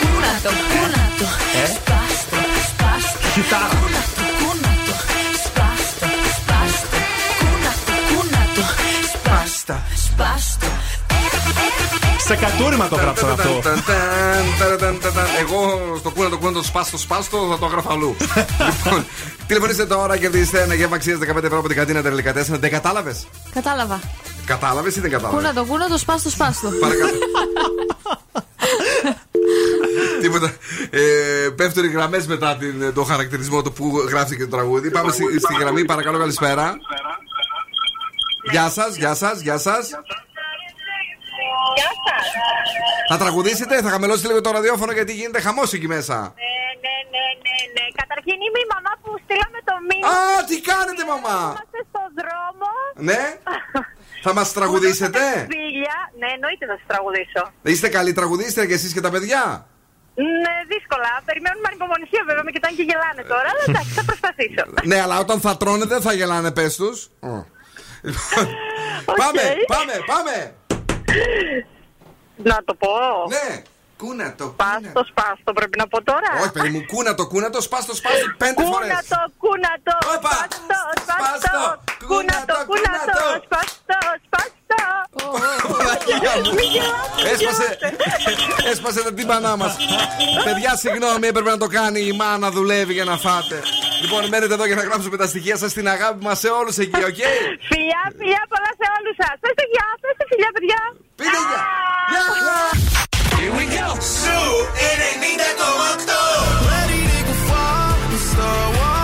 Speaker 4: Κούνατο, κούνατο.
Speaker 5: Ε;
Speaker 4: Σπάστο, σπάστο.
Speaker 5: Κιτάρα.
Speaker 4: Κούνατο, σπάστο, σπάστο. Κούνατο, κούνατο. Σπάστο, σπάστο.
Speaker 5: Σε κατούριμα το γράψαν αυτό.
Speaker 1: Ταν, ταν, ταν, ταν, ταν, ταν. Εγώ στο κούνα το κούνα το σπάστο σπάστο θα το έγραφα αλλού. *laughs* λοιπόν, τηλεφωνήστε τώρα και κερδίστε ένα γεύμα αξίας 15 ευρώ από την καντίνα τελικά 4. Δεν κατάλαβες;
Speaker 4: Κατάλαβα.
Speaker 1: Κατάλαβες ή δεν κατάλαβες;
Speaker 4: Κούνατο, κούνατο, σπάστο, σπάστο.
Speaker 1: Παρακαλώ. *laughs* Τίποτα. Ε, πέφτουν οι γραμμές μετά την, το χαρακτηρισμό του που γράφτηκε το τραγούδι. Πάμε στη, στη γραμμή, παρακαλώ, καλησπέρα. Γεια σας, γεια σας, γεια σας.
Speaker 10: Γεια σας.
Speaker 1: Θα τραγουδήσετε, θα χαμηλώσετε λίγο το ραδιόφωνο γιατί γίνεται χαμός εκεί μέσα.
Speaker 10: Ναι, ναι, ναι, ναι, ναι. Καταρχήν είμαι η μαμά που στείλαμε το μήνυμα.
Speaker 1: Α, τι κάνετε, μαμά!
Speaker 10: Είμαστε στο δρόμο.
Speaker 1: Ναι, θα μας τραγουδήσετε;
Speaker 10: Φίλια. Ναι, εννοείται θα σας τραγουδήσω.
Speaker 1: Είστε καλοί τραγουδίστρια και εσείς και τα παιδιά;
Speaker 10: Ναι, δύσκολα. Περιμένουμε ανυπομονησία βέβαια με κοιτάνε και γελάνε τώρα. Αλλά εντάξει, θα προσπαθήσω.
Speaker 1: ναι, αλλά όταν θα τρώνε δεν θα γελάνε, πες τους. *laughs* Πάμε, πάμε, πάμε!
Speaker 10: Να το πω.
Speaker 1: Ναι, κούνα το.
Speaker 10: Πάστο, σπάστο πρέπει να πω τώρα.
Speaker 1: Όχι, παιδί μου, κούνα το, κούνα το, σπάστο, σπάστο, πέντε φορές.
Speaker 10: Κούνα το, κούνα το, σπάστο, σπάστο. Κούνα το, κούνα το, σπάστο, σπάστο. Μη γελάτε,
Speaker 1: Έσπασε,
Speaker 10: γελάτε.
Speaker 1: έσπασε τα τύμπανά μας. Παιδιά, συγγνώμη, έπρεπε να το κάνει η μάνα δουλεύει για να φάτε. Λοιπόν, μένετε εδώ για να γράψουμε τα στοιχεία σας στην αγάπη μας σε όλους εκεί, οκ.
Speaker 10: Φιλιά, φιλιά πολλά σε όλους σας. Πέστε γεια, πέστε φιλιά, παιδιά.
Speaker 1: Πείτε γεια.
Speaker 19: Here we go. Σου 98.
Speaker 15: Ready to go far and start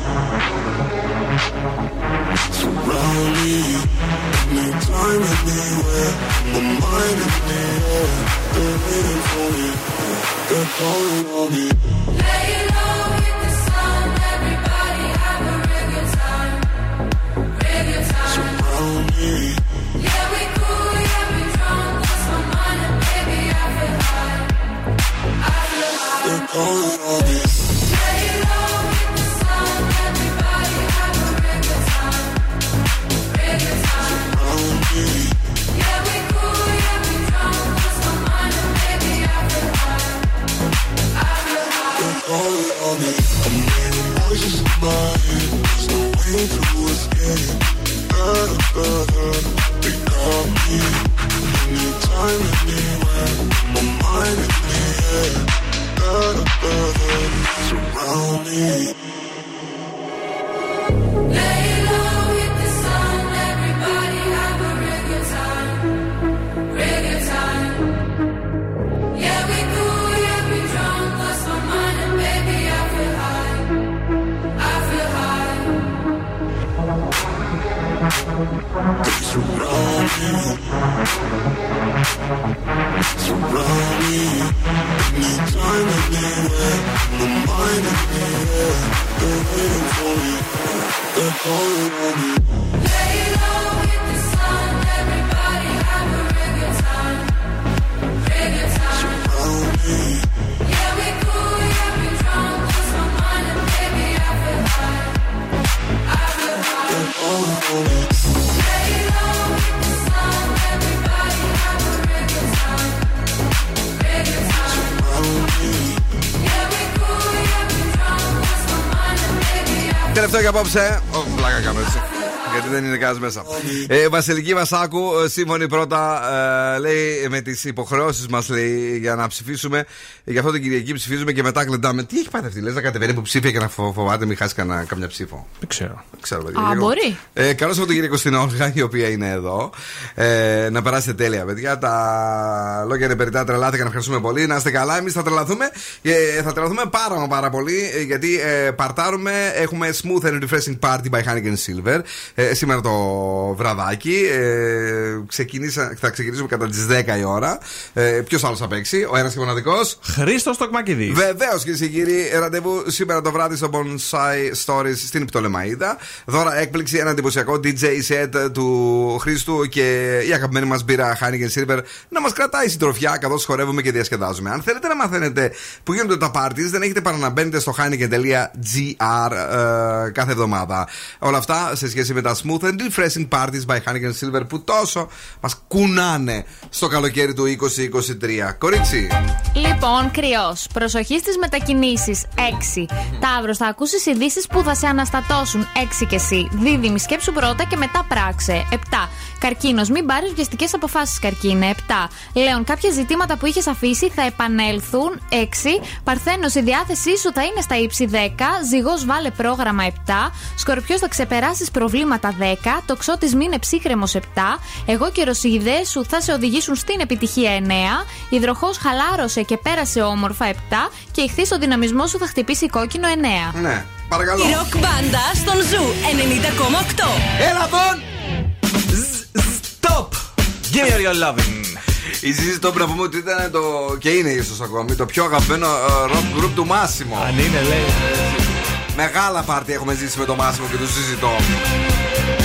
Speaker 22: Surround me. Anytime, anywhere, my mind in the air. Waiting for me. Calling on me. Surround
Speaker 1: Τελευταίο για απόψε. Δεν είναι κανένας μέσα. Ε, Βασιλική Βασάκου, ε, σύμφωνη πρώτα, ε, λέει με τις υποχρεώσεις μας για να ψηφίσουμε. Γι' αυτό την Κυριακή ψηφίζουμε και μετά κλεντάμε. Τι έχει πάθει αυτή, λες να κατεβαίνει που ψήφια και να φο- φοβάται μην χάσει κανένα, καμιά ψήφο.
Speaker 5: Δεν ξέρω.
Speaker 1: Δεν ξέρω, παιδιά.
Speaker 4: Α,
Speaker 1: Λίγο.
Speaker 4: μπορεί.
Speaker 1: Ε, Καλώς από την κυρία Κωστινόλγα, η οποία είναι εδώ. Ε, να περάσετε τέλεια, παιδιά. Τα λόγια είναι περιτά, τρελάθηκαν. Ευχαριστούμε πολύ. Να είστε καλά. Εμείς θα τρελαθούμε. Ε, θα τρελαθούμε πάρα μα πάρα πολύ. ε, γιατί ε, παρτάρουμε. Έχουμε smooth and refreshing party by Heineken Silver. Ε, σήμερα το βραδάκι. Ε, ξεκινήσα, θα ξεκινήσουμε κατά τις 10 η ώρα. Ε, Ποιος άλλος θα παίξει, ο ένας και μοναδικός.
Speaker 5: Χρήστος Τοκμακηδή.
Speaker 1: Βεβαίως κυρίες και κύριοι, ραντεβού σήμερα το βράδυ στο Bonsai Stories στην Πτολεμαίδα. Δώρα έκπληξη, ένα εντυπωσιακό DJ set του Χρήστου και η αγαπημένη μας μπύρα Heineken Silver να μας κρατάει συντροφιά καθώς χορεύουμε και διασκεδάζουμε. Αν θέλετε να μαθαίνετε που γίνονται τα parties, δεν έχετε παρά να μπαίνετε στο heineken.gr ε, κάθε εβδομάδα. Όλα αυτά σε σχέση με τα smooth and refreshing parties by Heineken Silver που τόσο μας κουνάνε στο καλοκαίρι του 2023. Κορίτσι.
Speaker 4: Λοιπόν, κρυός. Προσοχή στις μετακινήσεις. 6. Ταύρος, θα ακούσεις ειδήσεις που θα σε αναστατώσουν. 6 και εσύ. Δίδυμη, σκέψου πρώτα και μετά πράξε. 7. Καρκίνος, μην πάρεις βιαστικές αποφάσεις, καρκίνε. 7. Λέων, κάποια ζητήματα που είχες αφήσει θα επανέλθουν. 6. Παρθένος, η διάθεσή σου θα είναι στα ύψη 10. Ζυγός, βάλε πρόγραμμα 7. Σκορπιός, θα ξεπεράσεις προβλήματα 10. Τοξότη, μείνε ψύχρεμος 7. Εγώ και οι ιδέε σου θα σε οδηγήσουν στην επιτυχία 9. Υδροχό, χαλάρωσε και πέρασε όμορφα 7. Και ηχθείς ο δυναμισμός σου θα χτυπήσει κόκκινο 9.
Speaker 1: Ναι, παρακαλώ.
Speaker 23: Η ροκ μπάντα στον Zoo 90,8.
Speaker 1: Έλα τον!
Speaker 5: Stop! Give me your loving.
Speaker 1: Η ZZ Top να πούμε ότι ήταν το. και είναι ίσως ακόμη το πιο αγαπημένο ε, rock group του Μάσιμο.
Speaker 5: Αν είναι, λέει.
Speaker 1: Μεγάλα πάρτι έχουμε ζήσει με το Μάσιμο και του
Speaker 13: ZZ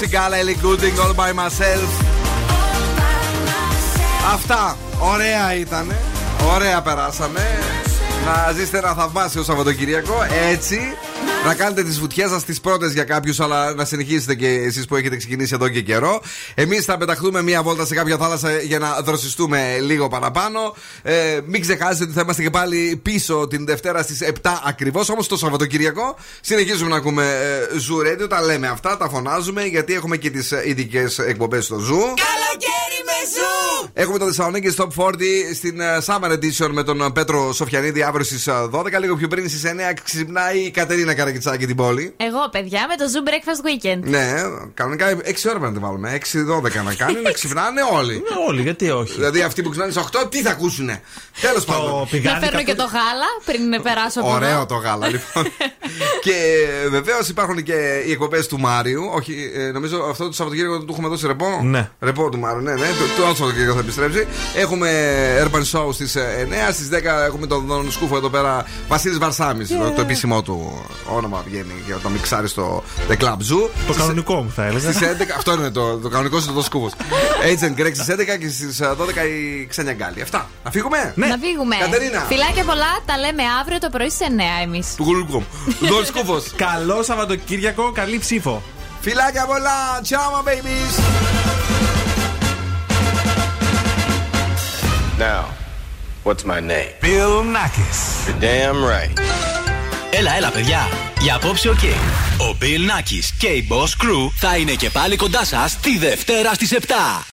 Speaker 13: τραγούδι, I love Sigala, Ellie Gooding, All by myself. Αυτά, ωραία ήταν. Ωραία περάσαμε. Να ζήσετε ένα θαυμάσιο Σαββατοκυριακό. Έτσι, να κάνετε τις βουτιές σας τις πρώτες για κάποιους, αλλά να συνεχίσετε και εσείς που έχετε ξεκινήσει εδώ και καιρό. Εμείς θα πεταχτούμε μία βόλτα σε κάποια θάλασσα για να δροσιστούμε λίγο παραπάνω. Ε, μην ξεχάσετε ότι θα είμαστε και πάλι πίσω την Δευτέρα στις 7 ακριβώς. Όμως το Σαββατοκυριακό συνεχίζουμε να ακούμε ε, Zoo Radio. Τα λέμε αυτά, τα φωνάζουμε γιατί έχουμε και τις ειδικές εκπομπές στο Zoo.
Speaker 24: Καλοκαίρι με ζου!
Speaker 13: Έχουμε το Θεσσαλονίκη Top 40 στην ε, Summer Edition με τον ε, Πέτρο Σοφιανίδη αύριο στις 12. Λίγο πιο πριν στις 9 ξυπνάει η Κατερίνα Καρακιτσάκη την πόλη.
Speaker 4: Εγώ, παιδιά, με το Zoom Breakfast Weekend.
Speaker 13: Ναι, κανονικά 6 ώρα πρέπει να τη βάλουμε. 6-12 να κάνει, να ξυπνάνε όλοι.
Speaker 5: Όλοι, γιατί όχι;
Speaker 13: Δηλαδή αυτοί που ξυπνάνε στις 8, τι θα ακούσουνε; Τέλος πάντων.
Speaker 4: Να φέρνω και το γάλα πριν περάσω από
Speaker 13: Ωραίο
Speaker 4: εδώ.
Speaker 13: το γάλα, *laughs* λοιπόν. και βεβαίως υπάρχουν και οι εκπομπές του Μάριου. Όχι, ε, νομίζω αυτό το Σαββατοκύριακο του έχουμε δώσει ρεπό;
Speaker 5: Ναι.
Speaker 13: Ρεπό του Μάριου, ναι, ναι. Το, το άλλο Σαββατοκύριακο θα επιστρέψει. Έχουμε Urban Show στις 9. Στις 10 έχουμε τον Δον Σκούφο εδώ πέρα. Βασίλης Βαρσάμι. Το, το επίσημό του όνομα βγαίνει για το μιξάρι στο The Club Zoo.
Speaker 5: Το κανονικό μου θα έλεγα.
Speaker 13: Στις 11, αυτό είναι το, το κανονικό είναι το Σκούφο. Agent Greg στις 11 και στις 12 η Ξένια Γκάλη. Αυτά. Να φύγουμε;
Speaker 4: Να φύγουμε.
Speaker 13: Κατερίνα.
Speaker 4: Φιλάκια πολλά, τα λέμε αύριο το πρωί σε 9 εμείς.
Speaker 13: Του γουλουκού. Δον Σκούφο.
Speaker 5: Καλό Σαββατοκύριακο, καλή ψήφο.
Speaker 13: Φιλάκια πολλά. Ciao, my babies.
Speaker 25: Now, what's my name?
Speaker 2: Bill Nakis.
Speaker 25: You're damn right.
Speaker 2: Έλα, έλα, παιδιά. Για απόψε, οκ. Ο Bill Nakis και η Boss Crew θα είναι και πάλι κοντά σας τη Δευτέρα στις 7.